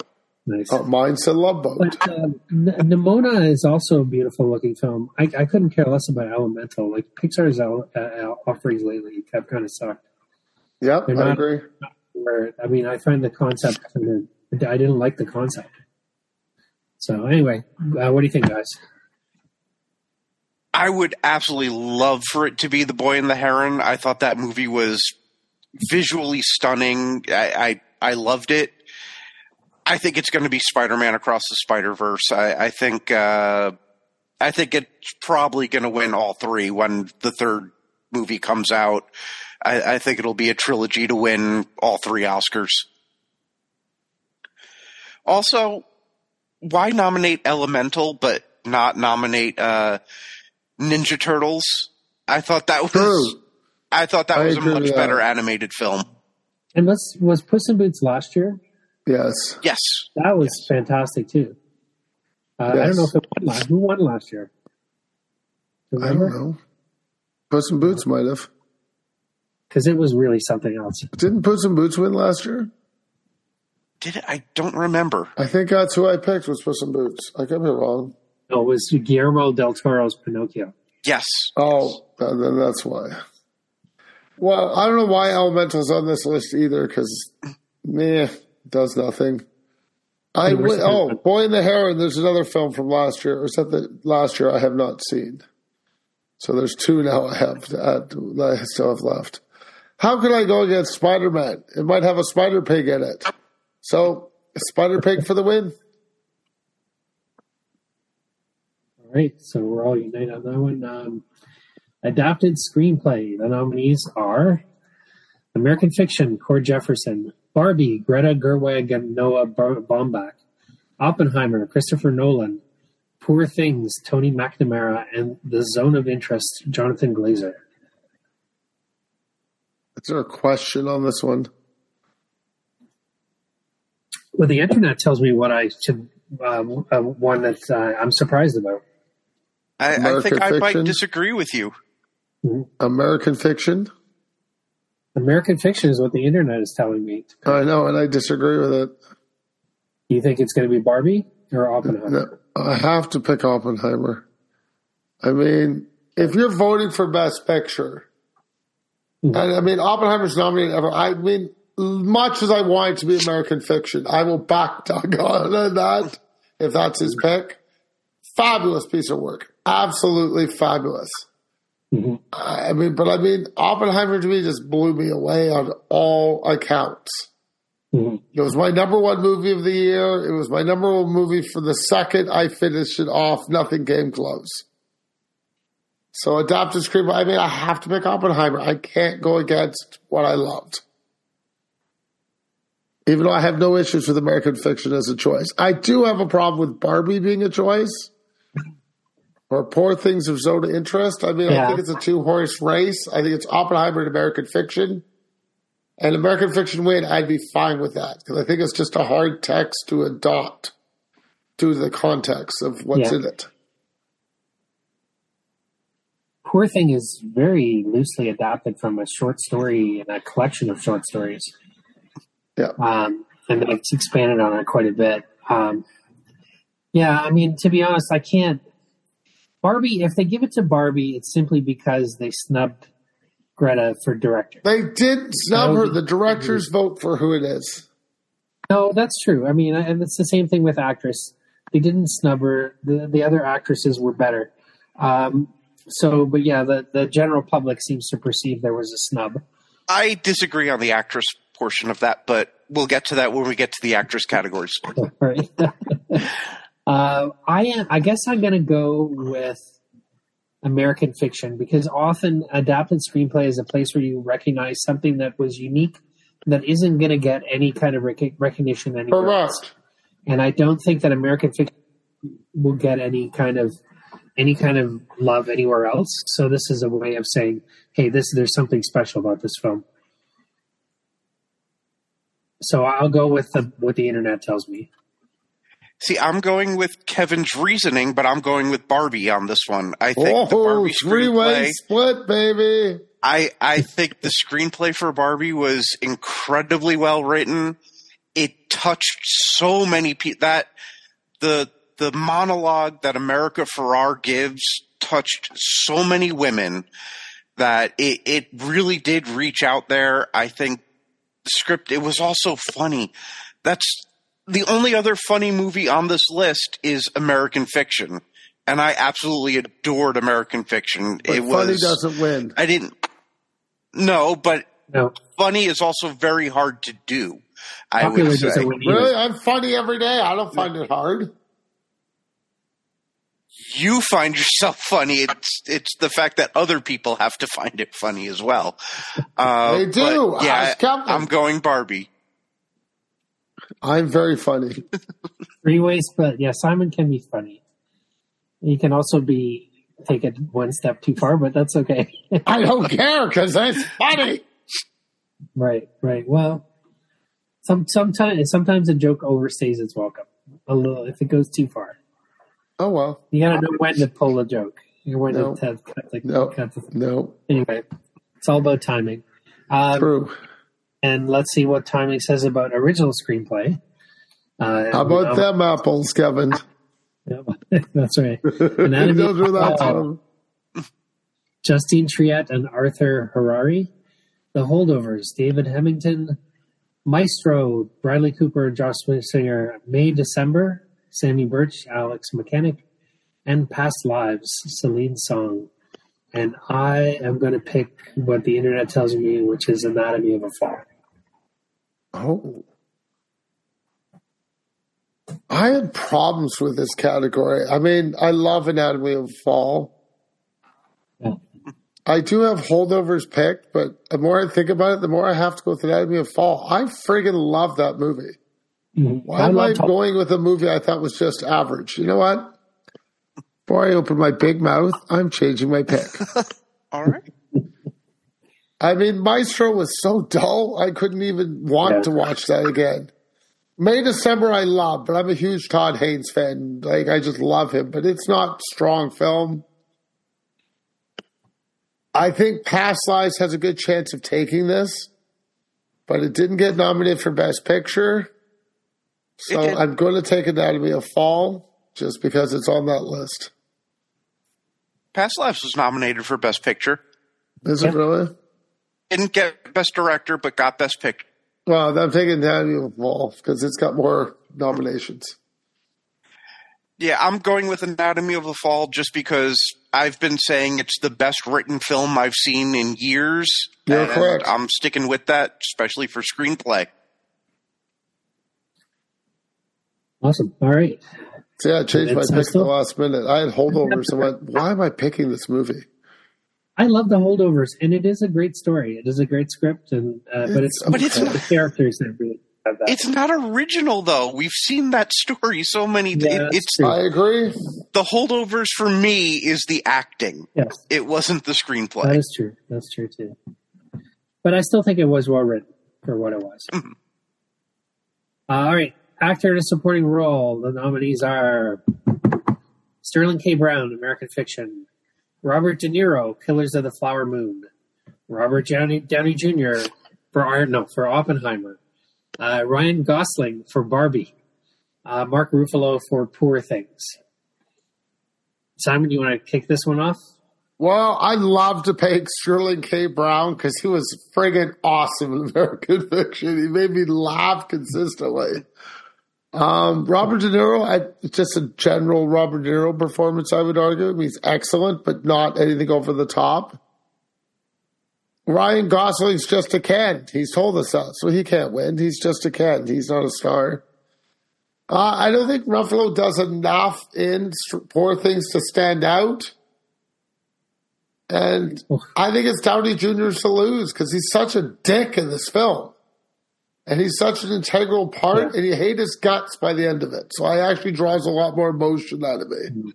A: Nice.
B: Uh, mine said Love Boat.
A: But uh, N- Nimona is also a beautiful looking film. I, I couldn't care less about Elemental. Like Pixar's uh, uh, offerings lately have kind of sucked.
B: Yep,
A: They're
B: I
A: not-
B: agree.
A: Where I mean, I find the concept kind of I didn't like the concept. So anyway, uh, what do you think, guys?
C: I would absolutely love for it to be The Boy and the Heron. I thought that movie was visually stunning. I I, I loved it. I think it's going to be Spider-Man Across the Spider-Verse. I, I think uh, I think it's probably going to win all three when the third movie comes out. I, I think it'll be a trilogy to win all three Oscars. Also, why nominate Elemental but not nominate uh, Ninja Turtles? I thought that was
B: True.
C: I thought that
B: I
C: was a much
B: with
C: better animated film.
A: And was was Puss in Boots last year?
B: Yes.
C: Yes.
A: That was fantastic too. Uh, I don't know if it won last. Who won last year?
B: I don't know. Puss in Boots might have.
A: Because it was really something else.
B: Didn't Puss in Boots win last year?
C: Did it? I don't remember.
B: I think that's who I picked was Puss in Boots. I could be wrong.
A: No, it was Guillermo del Toro's Pinocchio.
C: Yes.
B: Oh, uh, then that's why. Well, I don't know why Elemental's on this list either, because meh, does nothing. I
A: Hey, where's
B: wi-
A: the-
B: oh, Boy and the Heron. There's another film from last year, or is that the last year? I have not seen. So there's two now. I have to add, I still have left. How can I go against Spider Man? It might have a Spider Pig in it. So Spider Pig for the win.
A: All right, so we're all united on that one. Um, adapted screenplay. The nominees are American Fiction, Cord Jefferson, Barbie, Greta Gerwig and Noah Bar- Baumbach, Oppenheimer, Christopher Nolan, Poor Things, Tony McNamara, and The Zone of Interest, Jonathan Glazer.
B: Is there a question on this one?
A: Well, the internet tells me what I should, uh, uh, one that uh, I'm surprised about.
C: I, I
B: American
C: think I might disagree with you.
B: American Fiction?
A: American Fiction is what the internet is telling me.
B: I know, and I disagree with it.
A: You think it's going to be Barbie or Oppenheimer?
B: No, I have to pick Oppenheimer. I mean, if you're voting for Best Picture,
A: Mhm.
B: and I mean, Oppenheimer's nominated ever. I mean, much as I want it to be American Fiction, I will back Doug on that if that's his pick. Fabulous piece of work. Absolutely fabulous.
A: Hmm
B: I mean, but I mean, Oppenheimer to me just blew me away on all accounts.
A: hmm
B: It was my number one movie of the year. It was my number one movie for the second I finished it off. Nothing came close. So adapted screenplay. I mean, I have to pick Oppenheimer. I can't go against what I loved. Even though I have no issues with American Fiction as a choice, I do have a problem with Barbie being a choice. Or Poor Things of Zone of Interest. I mean, I think it's a two horse race. I think it's Oppenheimer and American Fiction. And American Fiction win, I'd be fine with that because I think it's just a hard text to adopt to the context of what's
A: Yeah.
B: in it.
A: Poor Thing is very loosely adapted from a short story and a collection of short stories.
B: Yeah.
A: Um, and it's expanded on it quite a bit. Um, yeah, I mean, to be honest, I can't. Barbie, if they give it to Barbie, it's simply because they snubbed Greta for director.
B: They did snub her. The directors vote for who it is.
A: No, that's true. I mean, and it's the same thing with actress. They didn't snub her. The, the other actresses were better. Um, so, but yeah, the, the general public seems to perceive there was a snub.
C: I disagree on the actress portion of that, but we'll get to that when we get to the actress categories.
A: right? uh, I am. I guess I'm going to go with American fiction because often adapted screenplay is a place where you recognize something that was unique that isn't going to get any kind of rec- recognition anywhere else. And I don't think that American fiction will get any kind of any kind of love anywhere else. So this is a way of saying, hey, this there's something special about this film. So I'll go with the what the internet tells me.
C: See, I'm going with Kevin's reasoning, but I'm going with Barbie on this one. I think the
B: Oh,
C: Barbie
B: three way
C: screenplay.
B: split, baby.
C: I I think the screenplay for Barbie was incredibly well written. It touched so many people. That the the monologue that America Ferrar gives touched so many women that it it really did reach out there. I think the script it was also funny. That's the only other funny movie on this list is American Fiction, and I absolutely adored American Fiction.
B: But
C: it was funny
B: doesn't win.
C: I didn't. No, but
A: No,
C: funny is also very hard to do. I
A: popular
C: would say.
A: doesn't win either.
B: Really, I'm funny every day. I don't find it hard.
C: You find yourself funny. It's it's the fact that other people have to find it funny as well. Uh,
B: They do.
C: Yeah,
B: Ask
C: I'm going Barbie.
B: I'm very funny.
A: Three ways, but yeah, Simon can be funny. He can also be take it one step too far, but that's okay.
B: I don't care because that's funny.
A: right, right. Well, some sometimes sometimes a joke overstays its welcome. A little if it goes too far.
B: Oh well.
A: You gotta know when to pull a joke. You when
B: No.
A: to cut the,
B: No.
A: cut the
B: No.
A: anyway. It's all about timing. Um,
B: True.
A: And let's see what timing says about original screenplay. Uh,
B: How about
A: um,
B: them apples, Kevin?
A: yeah, that's right. Anatomy
B: Don't do that them.
A: Justine Triet and Arthur Harari. The Holdovers, David Hemingson, Maestro, Bradley Cooper, Josh Singer, May December, Samy Burch, Alex Mechanik, and Past Lives, Celine Song. And I am going to pick what the internet tells me, which is Anatomy of a Fall.
B: Oh. I had problems with this category. I mean, I love Anatomy of a Fall.
A: Yeah.
B: I do have holdovers picked, but the more I think about it, the more I have to go with Anatomy of a Fall. I friggin' love that movie.
A: Mhm.
B: Why am I going with a movie I thought was just average? You know what? Before I open my big mouth, I'm changing my pick.
C: All right.
B: I mean, Maestro was so dull, I couldn't even want
A: Yeah.
B: to watch that again. May December I love, but I'm a huge Todd Haynes fan. Like I just love him, but it's not strong film. I think Past Lives has a good chance of taking this, but it didn't get nominated for Best Picture. So I'm going to take Anatomy of Fall just because it's on that list.
C: Past Lives was nominated for Best Picture.
B: Is it really?
C: Didn't get Best Director, but got Best Picture.
B: Well, I'm taking Anatomy of Fall because it's got more nominations.
C: Yeah, I'm going with Anatomy of the Fall just because I've been saying it's the best written film I've seen in years.
B: You're
C: and
B: correct.
C: I'm sticking with that, especially for screenplay.
A: Awesome. All right.
B: So yeah, I changed my
A: It's- I
B: pick at the last minute. I had holdovers and went, why am I picking this movie?
A: I love the holdovers, and it is a great story. It is a great script, and uh, but it's
C: But it's
A: the
C: not-
A: characters that really have that.
C: It's not original though. We've seen that story so many.
A: Yeah,
C: it- it's
A: true.
B: I agree.
C: the holdovers for me is the acting.
A: yes,
C: It wasn't the screenplay.
A: That is true. That's true too. But I still think it was well written for what it was.
C: Mhm.
A: Uh, all right, actor in a supporting role. The nominees are Sterling K. Brown, American Fiction; Robert De Niro, Killers of the Flower Moon; Robert Downey, Downey Jr. for no for Oppenheimer; uh, Ryan Gosling for Barbie; uh, Mark Ruffalo for Poor Things. Simon, you want to kick this one off?
B: Well, I'd love to pick Sterling K. Brown because he was friggin' awesome in American Fiction. He made me laugh consistently. Um, Robert De Niro, I, just a general Robert De Niro performance, I would argue. He's excellent, but not anything over the top. Ryan Gosling's just a Ken. He's told us that, so he can't win. He's just a Ken. He's not a star. Uh, I don't think Ruffalo does enough in Poor Things to stand out. And I think it's Downey Jr. to lose because he's such a dick in this film. And he's such an integral part,
A: Yeah.
B: and you hate his guts by the end of it. So I actually draws a lot more emotion out of me.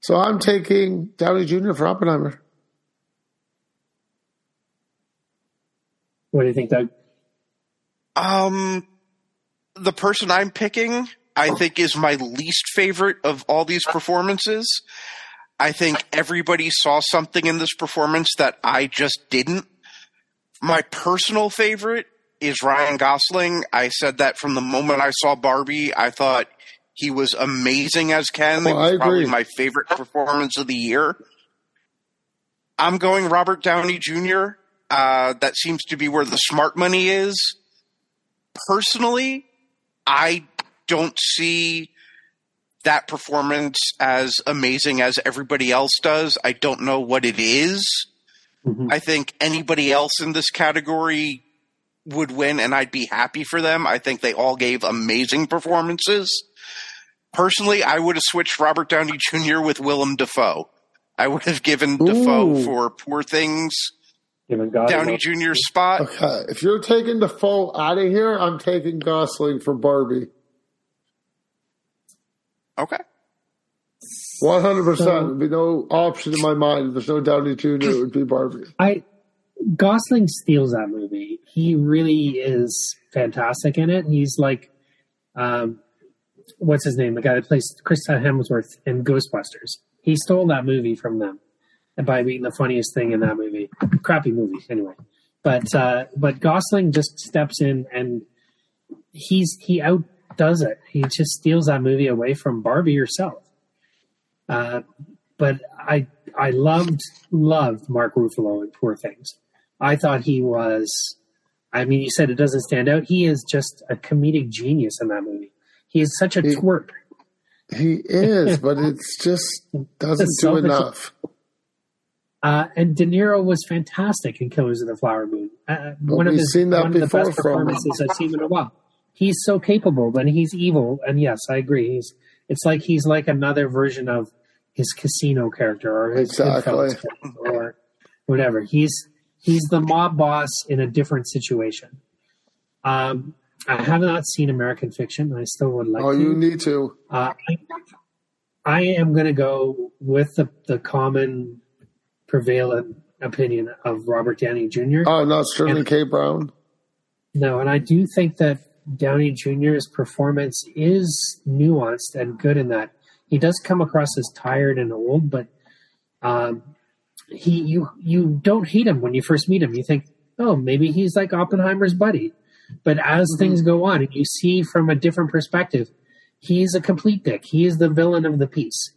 B: So I'm taking Downey Jr. for Oppenheimer.
A: What do you think, Doug?
C: Um, the person I'm picking, I think, is my least favorite of all these performances. I think everybody saw something in this performance that I just didn't. My personal favorite is Ryan Gosling. I said that from the moment I saw Barbie. I thought he was amazing as Ken.
B: Oh,
C: it was
B: I
C: probably
B: agree.
C: my favorite performance of the year. I'm going Robert Downey Jr. Uh, that seems to be where the smart money is personally, I don't see that performance as amazing as everybody else does. I don't know what it is.
A: Mhm.
C: I think anybody else in this category would win, and I'd be happy for them. I think they all gave amazing performances. Personally, I would have switched Robert Downey Jr. with Willem Dafoe. I would have given Dafoe
B: Ooh.
C: for Poor Things Downey
A: knows.
C: Jr.'s spot.
B: Okay, if you're taking Dafoe out of here, I'm taking Gosling for Barbie.
C: Okay.
B: 100%.
A: So-
B: There'd be no option in my mind. If there's no Downey Jr., it would be Barbie.
A: I Gosling steals that movie. He really is fantastic in it. He's like, um, what's his name? The guy that plays Chris Hemsworth in Ghostbusters. He stole that movie from them by being the funniest thing in that movie. Crappy movie, anyway. But uh, but Gosling just steps in and he's he outdoes it. He just steals that movie away from Barbie herself. Uh, but I I loved loved Mark Ruffalo in Poor Things. I thought he was. I mean, you said it doesn't stand out. He is just a comedic genius in that movie. He is such a
B: He-
A: twerp.
B: He is, but it's just doesn't
A: It's
B: do enough.
A: Uh, and De Niro was fantastic in Killers of the Flower Moon. Uh, one of his
B: seen that
A: one of the best performances I've seen in a while. He's so capable, but he's evil. And yes, I agree. He's it's like he's like another version of his casino character or his
B: Exactly.
A: Character or whatever. He's he's the mob boss in a different situation. Um, I have not seen American Fiction. I still would like
B: Oh,
A: to.
B: you need to.
A: Uh, I, I am going to go with the, the common prevalent opinion of Robert Downey Jr.
B: Oh, not Sterling
A: And-
B: K. Brown.
A: No, and I do think that Downey Jr.'s performance is nuanced and good in that he does come across as tired and old, but um, he you you don't hate him when you first meet him. You think, oh, maybe he's like Oppenheimer's buddy. But as mm-hmm. things go on, and you see from a different perspective, he's a complete dick. He is the villain of the piece.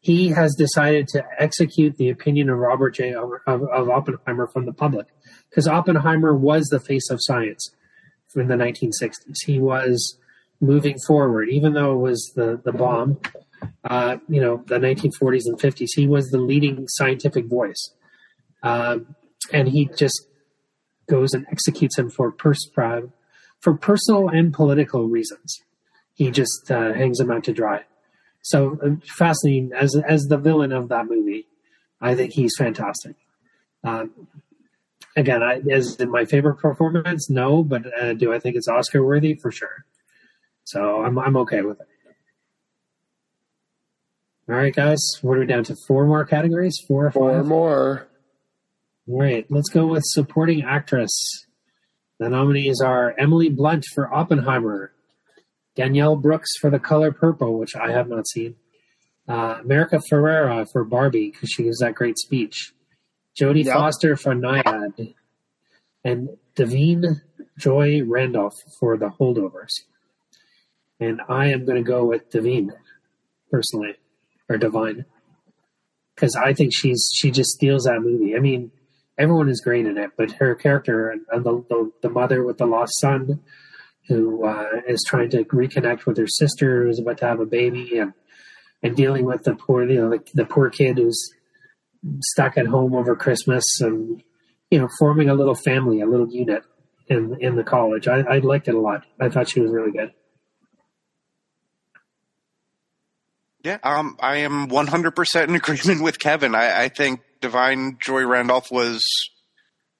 A: He has decided to execute the opinion of Robert J. of, of Oppenheimer from the public because Oppenheimer was the face of science in the 1960s. He was moving forward, even though it was the, the bomb. Uh, you know, the 1940s and 50s. He was the leading scientific voice, um, and he just goes and executes him for pers- for personal and political reasons. He just uh, hangs him out to dry. So uh, fascinating as as the villain of that movie. I think he's fantastic. Um, again, I, is it my favorite performance? No, but uh, do I think it's Oscar worthy? For sure. So I'm I'm okay with it. All right, guys, what are we down to? Four more categories? Four or
B: Four
A: five?
B: more.
A: All right, let's go with supporting actress. The nominees are Emily Blunt for Oppenheimer, Danielle Brooks for The Color Purple, which I have not seen, uh, America Ferrera for Barbie because she gives that great speech, Jodie
B: Yep.
A: Foster for Nyad, and Da'Vine Joy Randolph for The Holdovers. And I am going to go with Devine, personally, or Divine, because I think she's she just steals that movie. I mean, everyone is great in it, but her character and, and the, the the mother with the lost son, who uh, is trying to reconnect with her sister who's about to have a baby, and and dealing with the poor you know the, the poor kid who's stuck at home over Christmas, and you know forming a little family, a little unit in in the college. I, I liked it a lot. I thought she was really good.
C: Yeah, um, I am 100% in agreement with Kevin. I, I think Divine Joy Randolph was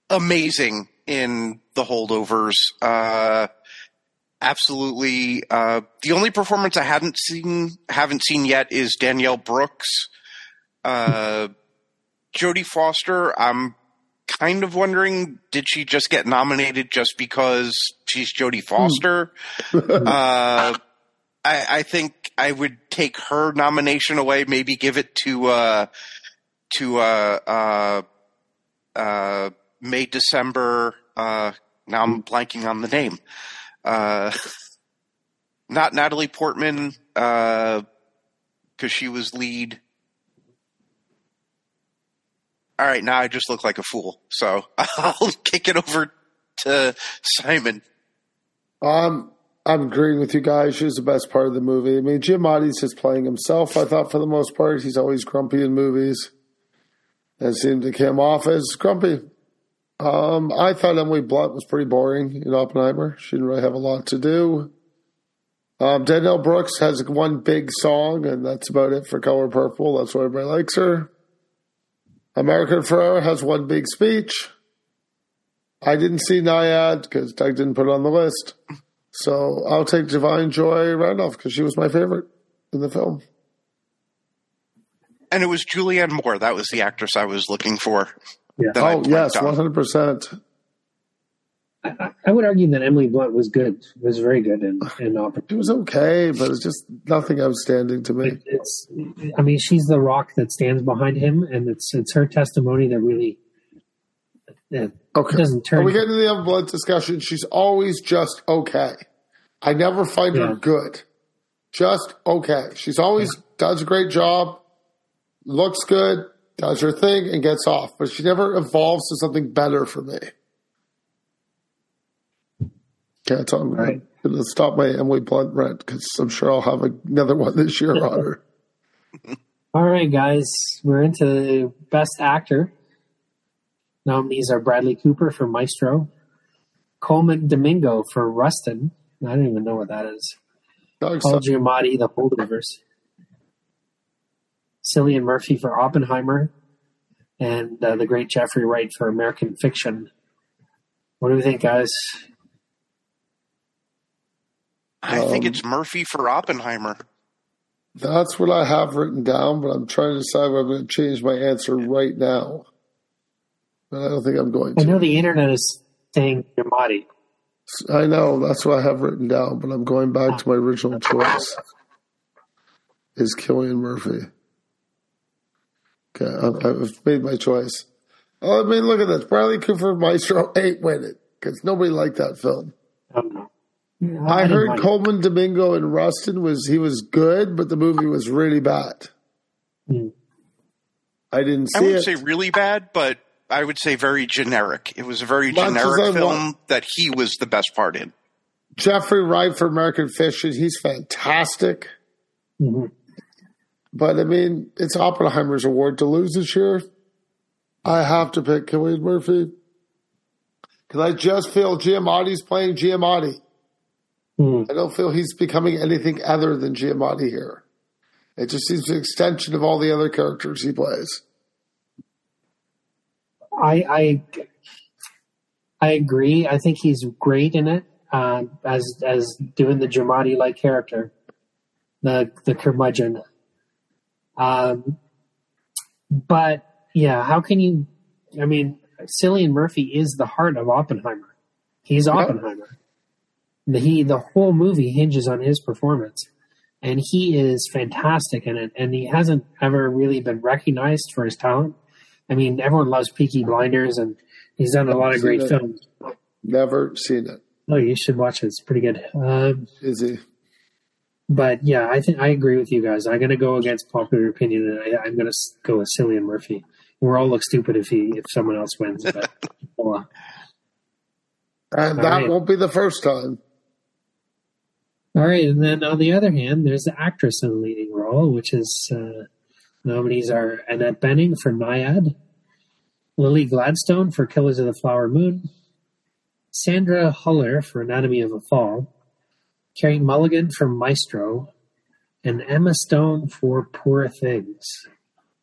C: amazing in the holdovers. Uh, absolutely. Uh, the only performance I hadn't seen, haven't seen yet is Danielle Brooks. Uh, Jodie Foster, I'm kind of wondering, did she just get nominated just because she's Jodie Foster? uh, I, I think I would take her nomination away. Maybe give it to uh, to uh, uh, uh, May December. Uh, now I'm blanking on the name. Uh, not Natalie Portman because she was lead. All right, now I just look like a fool. So I'll kick it over to Simon.
B: Um, I'm agreeing with you guys. She's the best part of the movie. I mean, Giamatti's just playing himself. I thought for the most part, he's always grumpy in movies. That seemed to come off as grumpy. Um, I thought Emily Blunt was pretty boring in Oppenheimer. She didn't really have a lot to do. Um, Danielle Brooks has one big song, and that's about it for Color Purple. That's why everybody likes her. American Ferrera has one big speech. I didn't see Nyad because Doug didn't put it on the list. So I'll take Divine Joy Randolph because she was my favorite in the film.
C: And it was Julianne Moore. That was the actress I was looking for.
A: Yeah.
B: Oh, yes,
C: on.
B: 100%.
A: I, I- I would argue that Emily Blunt was good. Was very good in in Oppenheimer.
B: It was okay, but it's just nothing outstanding to me.
A: It, it's, I mean, she's the rock that stands behind him, and it's it's her testimony that really
B: Okay.
A: doesn't turn.
B: When we get into the Blunt discussion, she's always just okay. I never find
A: Yeah.
B: her good. Just okay. She's always does a great job, looks good, does her thing, and gets off. But she never evolves to something better for me. Okay, so I'm
A: Right.
B: going to stop my Emily Blunt rent because I'm sure I'll have another one this year on her.
A: All right, guys, we're into Best Actor. Nominees are Bradley Cooper for Maestro, Colman Domingo for Rustin. I don't even know what that is.
B: Doug,
A: Paul Giamatti, The Holdovers. Cillian Murphy for Oppenheimer, and uh, the great Jeffrey Wright for American Fiction. What do we think, guys?
C: I think
B: Um,
C: it's Murphy for Oppenheimer.
B: That's what I have written down, but I'm trying to decide whether I'm going to change my answer right now. But I don't think I'm going to.
A: I know the internet is saying Giamatti.
B: I know that's what I have written down, but I'm going back to my original choice. Is Cillian Murphy? Okay, I- I've made my choice. Oh, I mean, look at this. Bradley Cooper, Maestro, ain't winning because nobody liked that film.
A: I don't know. Yeah,
B: I,
A: didn't
B: heard
A: it.
B: Colman Domingo in Rustin was he was good, but the movie was really bad.
A: Hmm.
B: I didn't see
C: I would
B: it.
C: say really bad, but I would say very generic. It was a very
B: Much as I
C: generic
B: want-
C: film that he was the best part in.
B: Jeffrey Wright for American Fiction, he's fantastic.
A: Mhm.
B: But I mean, it's Oppenheimer's award to lose this year. I have to pick Cillian Murphy because I just feel Giamatti's playing Giamatti.
A: Hmm.
B: I don't feel he's becoming anything other than Giamatti here. It just seems an extension of all the other characters he plays.
A: I I I agree. I think he's great in it uh, as as doing the Giamatti like character, the the curmudgeon. Um, but yeah, how can you? I mean, Cillian Murphy is the heart of Oppenheimer. He's Oppenheimer. The, he the whole movie hinges on his performance, and he is fantastic in it. And he hasn't ever really been recognized for his talent. I mean, everyone loves Peaky Blinders, and he's done a lot of great
B: it.
A: films.
B: Never seen it.
A: Oh, you should watch it; it's pretty good. Um,
B: Is he?
A: but yeah, I think I agree with you guys. I'm going to go against popular opinion, and I, I'm going to go with Cillian Murphy. We'll all look stupid if he if someone else wins, but well,
B: And that
A: right.
B: won't be the first time.
A: All right, and then on the other hand, there's the actress in the leading role, which is uh, nominees are Annette Bening for Nyad, Lily Gladstone for Killers of the Flower Moon, Sandra Huller for Anatomy of a Fall, Carey Mulligan for Maestro, and Emma Stone for Poor Things.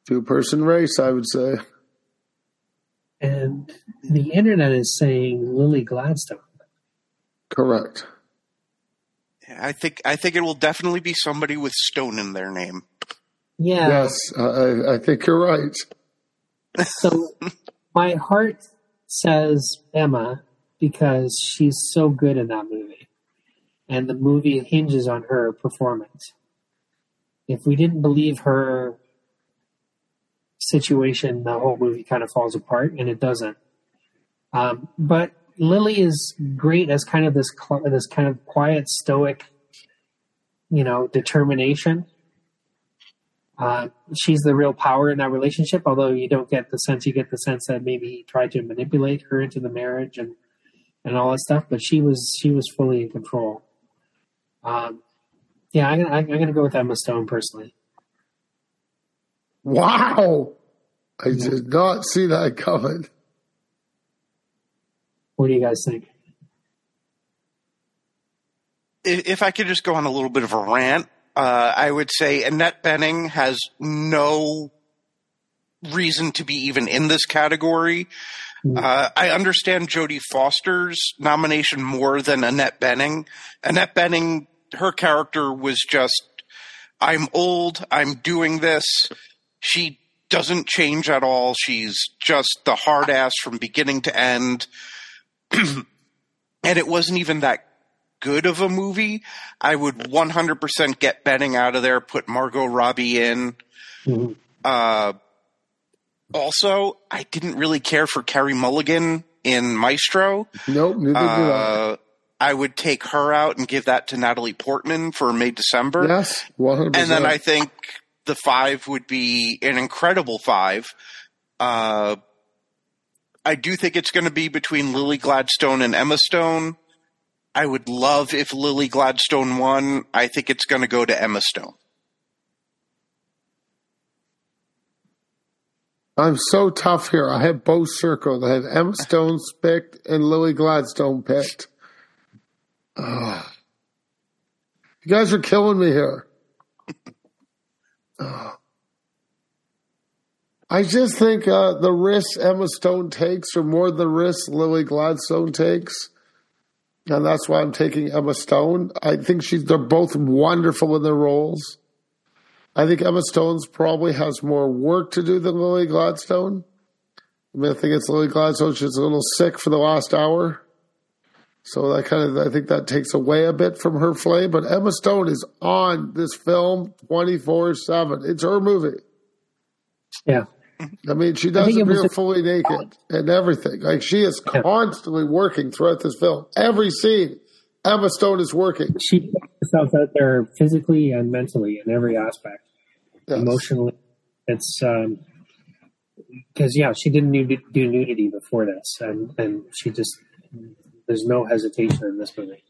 B: Two person race, I would say.
A: And the internet is saying Lily Gladstone.
B: Correct.
C: I think I think it will definitely be somebody with Stone in their name.
A: Yeah.
B: Yes, I, I think you're right.
A: So my heart says Emma because she's so good in that movie. And the movie hinges on her performance. If we didn't believe her situation, the whole movie kind of falls apart, and it doesn't. Um, but Lily is great as kind of this this kind of quiet, stoic, you know, determination. Uh, she's the real power in that relationship. Although you don't get the sense, you get the sense that maybe he tried to manipulate her into the marriage and and all that stuff. But she was she was fully in control. Um, yeah, I'm gonna, I'm gonna go with Emma Stone personally.
B: Wow. I did not see that coming.
A: What do you guys think?
C: If if I could just go on a little bit of a rant, uh, I would say Annette Bening has no reason to be even in this category. Uh, I understand Jodie Foster's nomination more than Annette Bening. Annette Bening, her character was just, I'm old, I'm doing this. She doesn't change at all. She's just the hard ass from beginning to end. and it wasn't even that good of a movie. I would 100% get Bening out of there, put Margot Robbie in.
A: Mhm.
C: Uh, also, I didn't really care for Carey Mulligan in Maestro.
B: Nope, neither did I.
C: Uh, I would take her out and give that to Natalie Portman for May December.
B: Yes, 100%.
C: And then I think the five would be an incredible five. Uh, I do think it's going to be between Lily Gladstone and Emma Stone. I would love if Lily Gladstone won. I think it's going to go to Emma Stone.
B: I'm so tough here. I have both circled. I have Emma Stone picked and Lily Gladstone picked. You guys are killing me here. I just think uh, the risks Emma Stone takes are more the risks Lily Gladstone takes. And that's why I'm taking Emma Stone. I think she's they're both wonderful in their roles. I think Emma Stone's probably has more work to do than Lily Gladstone. I mean, I think it's Lily Gladstone. She's a little sick for the last hour. So that kind of, I think that takes away a bit from her flame. But Emma Stone is on this film 24 7. It's her movie.
A: Yeah,
B: I mean, she doesn't
A: it
B: appear
A: a-
B: fully naked and everything. Like she is constantly working throughout this film. Every scene, Emma Stone is working.
A: she put herself out there physically and mentally in every aspect.
B: Yes.
A: emotionally. It's because yeah, she didn't do, do nudity before this, and and she just there's no hesitation in this movie.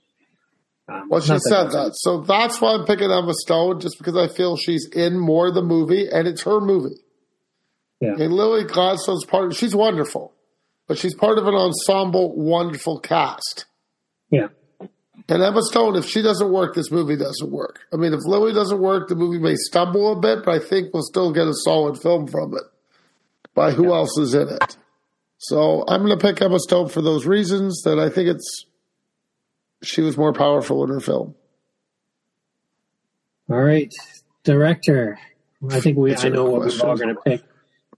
A: Um,
B: Well, she said that. So that's why I'm picking Emma Stone, just because I feel she's in more of the movie and it's her movie.
A: Yeah.
B: And Lily Gladstone's part of she's wonderful. But she's part of an ensemble wonderful cast.
A: Yeah.
B: And Emma Stone, if she doesn't work, this movie doesn't work. I mean, if Lily doesn't work, the movie may stumble a bit, but I think we'll still get a solid film from it. By who else is in it? So I'm going to pick Emma Stone for those reasons that I think it's she was more powerful in her film.
A: All right, director. I think we.
B: That's
A: I
B: a
A: know what we're all going to pick,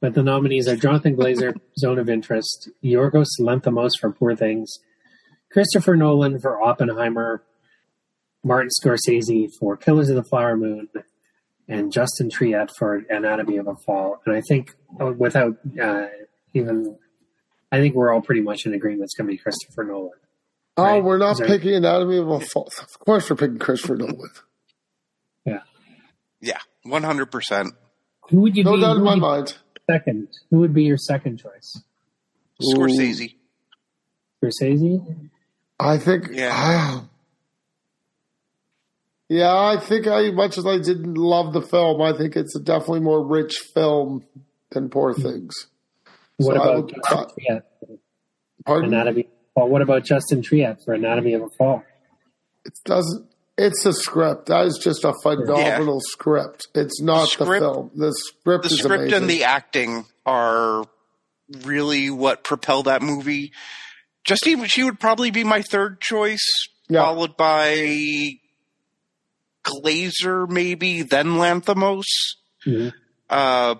A: but the nominees are Jonathan Glazer, Zone of Interest, Yorgos Lanthimos for Poor Things, Christopher Nolan for Oppenheimer, Martin Scorsese for Killers of the Flower Moon, and Justin Triet for Anatomy of a Fall. And I think, uh, without uh, even, I think we're all pretty much in agreement. It's going to be Christopher Nolan.
B: Oh,
A: Right.
B: we're not
A: there-
B: picking Anatomy of a Fall. Of course, we're picking Christopher Nolan.
A: Yeah.
C: Yeah, 100%.
A: Who would you
B: No
A: be?
B: doubt in my
A: you
B: mind.
A: Be second? Who would be your second choice?
C: Scorsese.
A: Scorsese.
B: I think.
C: Yeah.
B: yeah, I think I, much as I didn't love the film, I think it's a definitely more rich film than Poor hmm. Things.
A: What
B: So
A: about
B: would-
A: Justin uh, Triet
B: Pardon?
A: Anatomy? Well, what about Justin Triet for Anatomy of a Fall?
B: It doesn't. It's a script. That is just a phenomenal script. It's not the,
C: script-
B: film. The script
C: The
B: is
C: script
B: amazing.
C: and the acting are really what propel that movie. Justine, she would probably be my third choice,
B: Yeah.
C: followed by Glazer, maybe, then Lanthimos.
A: Mhm.
C: Uh,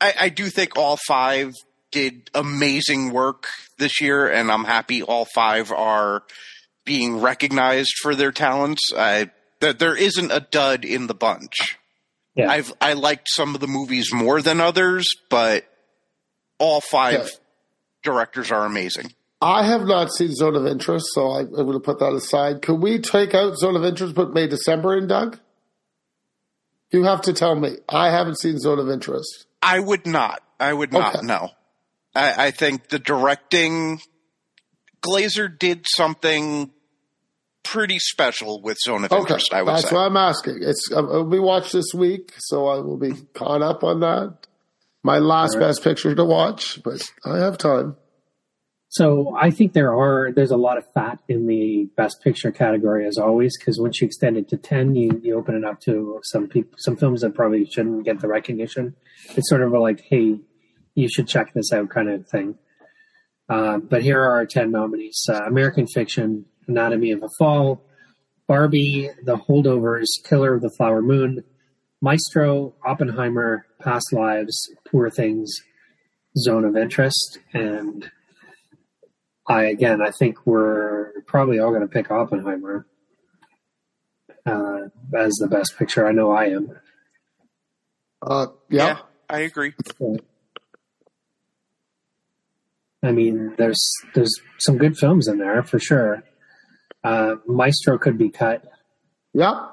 C: I, I do think all five did amazing work this year, and I'm happy all five are being recognized for their talents. I, that there isn't a dud in the bunch.
A: Yeah.
C: I've I liked some of the movies more than others, but all five
B: Yeah.
C: directors are amazing.
B: I have not seen Zone of Interest, so I, I'm going to put that aside. Could we take out Zone of Interest, put May December in, Doug? You have to tell me. I haven't seen Zone of Interest.
C: I would not. I would not.
B: Okay.
C: No. I, I think the directing, Glazer did something pretty special with Zone of
B: Okay,
C: Interest. I would
B: that's
C: say.
B: what I'm asking. It's uh, it'll be watched this week, so I will be caught up on that. My last
A: All right.
B: best picture to watch, but I have time.
A: So I think there are there's a lot of fat in the best picture category as always because once you extend it to ten, you, you open it up to some people some films that probably shouldn't get the recognition. It's sort of a like, hey, you should check this out kind of thing. Uh, but here are our ten nominees: uh, American Fiction, Anatomy of a Fall, Barbie, The Holdovers, Killer of the Flower Moon, Maestro, Oppenheimer, Past Lives, Poor Things, Zone of Interest, and I again, I think we're probably all going to pick Oppenheimer uh, as the best picture. I know I am.
B: Uh, yeah.
C: I agree.
A: I mean, there's there's some good films in there for sure. Uh, Maestro could be cut.
B: yeah,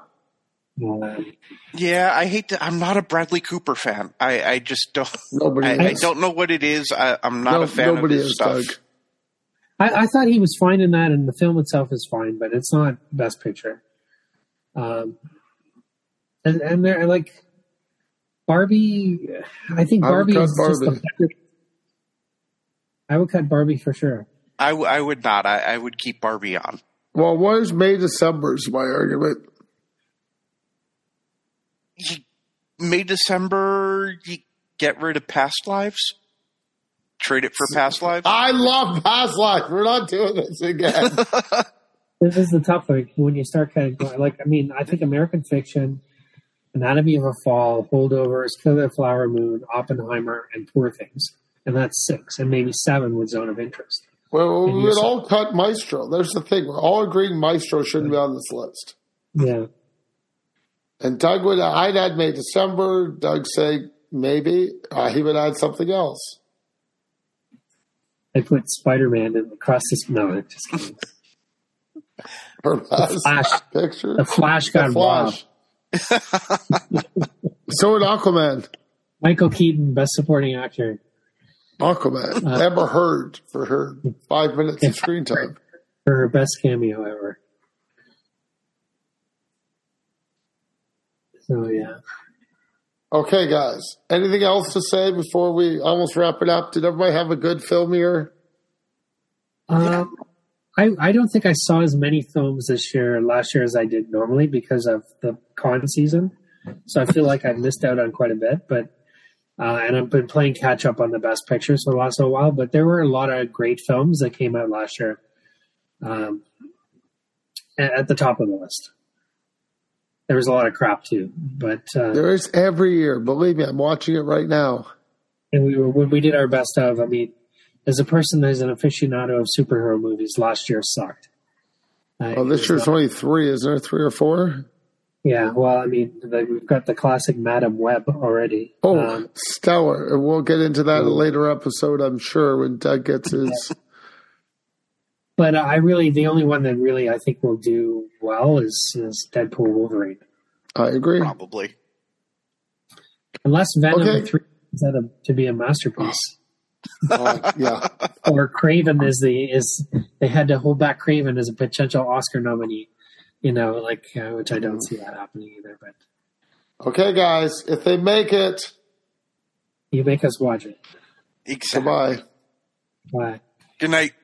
C: Yeah, I hate to. I'm not a Bradley Cooper fan. I, I just don't.
B: Nobody
C: I, I don't know what it is. I, I'm not
B: No-
C: a fan of
B: nobody
C: his
B: is,
C: stuff.
B: Doug.
A: I, I thought he was fine in that, and the film itself is fine, but it's not best picture. Um, and and they're like Barbie. I think
B: I would
A: Barbie
B: cut
A: is just a
B: Barbie.
A: better. I would cut Barbie for sure.
C: I, w- I would not. I, I would keep Barbie on.
B: Well, what is May December is my argument.
C: You, May December, you get rid of Past Lives. Trade it for Past Lives.
B: I love Past Life. We're not doing this again.
A: This is the tough thing when you start kind of going. Like, I mean, I think American Fiction, Anatomy of a Fall, Holdovers, Killer the Flower Moon, Oppenheimer, and Poor Things, and that's six, and maybe seven with Zone of Interest.
B: Well, we would all cut Maestro. There's the thing. We're all agreeing Maestro shouldn't be on this list.
A: Yeah,
B: And Doug would, I'd add May December. Doug say maybe. Uh, he would add something else.
A: I put Spider Man in across this. No, I'm just kidding.
B: Her best
A: Flash.
B: picture.
A: The Flash
B: The
A: got robbed.
B: Flash. so would Aquaman.
A: Michael Keaton, Best Supporting Actor.
B: Aquaman.
A: Uh,
B: Amber Heard for her five minutes of screen time.
A: for her best cameo ever. So yeah.
B: Okay, guys. Anything else to say before we almost wrap it up? Did everybody have a good film year?
A: Um, I I don't think I saw as many films this year last year as I did normally because of the con season. So I feel like I missed out on quite a bit, but uh, and I've been playing catch up on the best pictures for the last little while. But there were a lot of great films that came out last year, um, at, the top of the list. There was a lot of crap too, but uh,
B: There is every year. Believe me, I'm watching it right now.
A: and we were when we did our best of. I mean, as a person that is an aficionado of superhero movies, last year sucked. Uh,
B: Oh, this year's
A: not-
B: only three. isn't there three or four?
A: Yeah. Well, I mean, the, we've got the classic Madame Web already.
B: Oh,
A: Um,
B: stellar. And we'll get into that in a later episode, I'm sure, when Doug gets his.
A: but I really, the only one that really I think will do well is is Deadpool Wolverine,
B: I agree.
C: Probably.
A: unless Venom
B: Okay.
A: three is out of- to be a masterpiece.
B: Uh, yeah.
A: or Kraven is the is they had to hold back Kraven as a potential Oscar nominee, you know, like uh, which I don't see that happening either. But
B: Okay, guys. If they make it,
A: you make us watch it.
C: Exactly.
B: goodbye.
A: Bye.
C: Good night.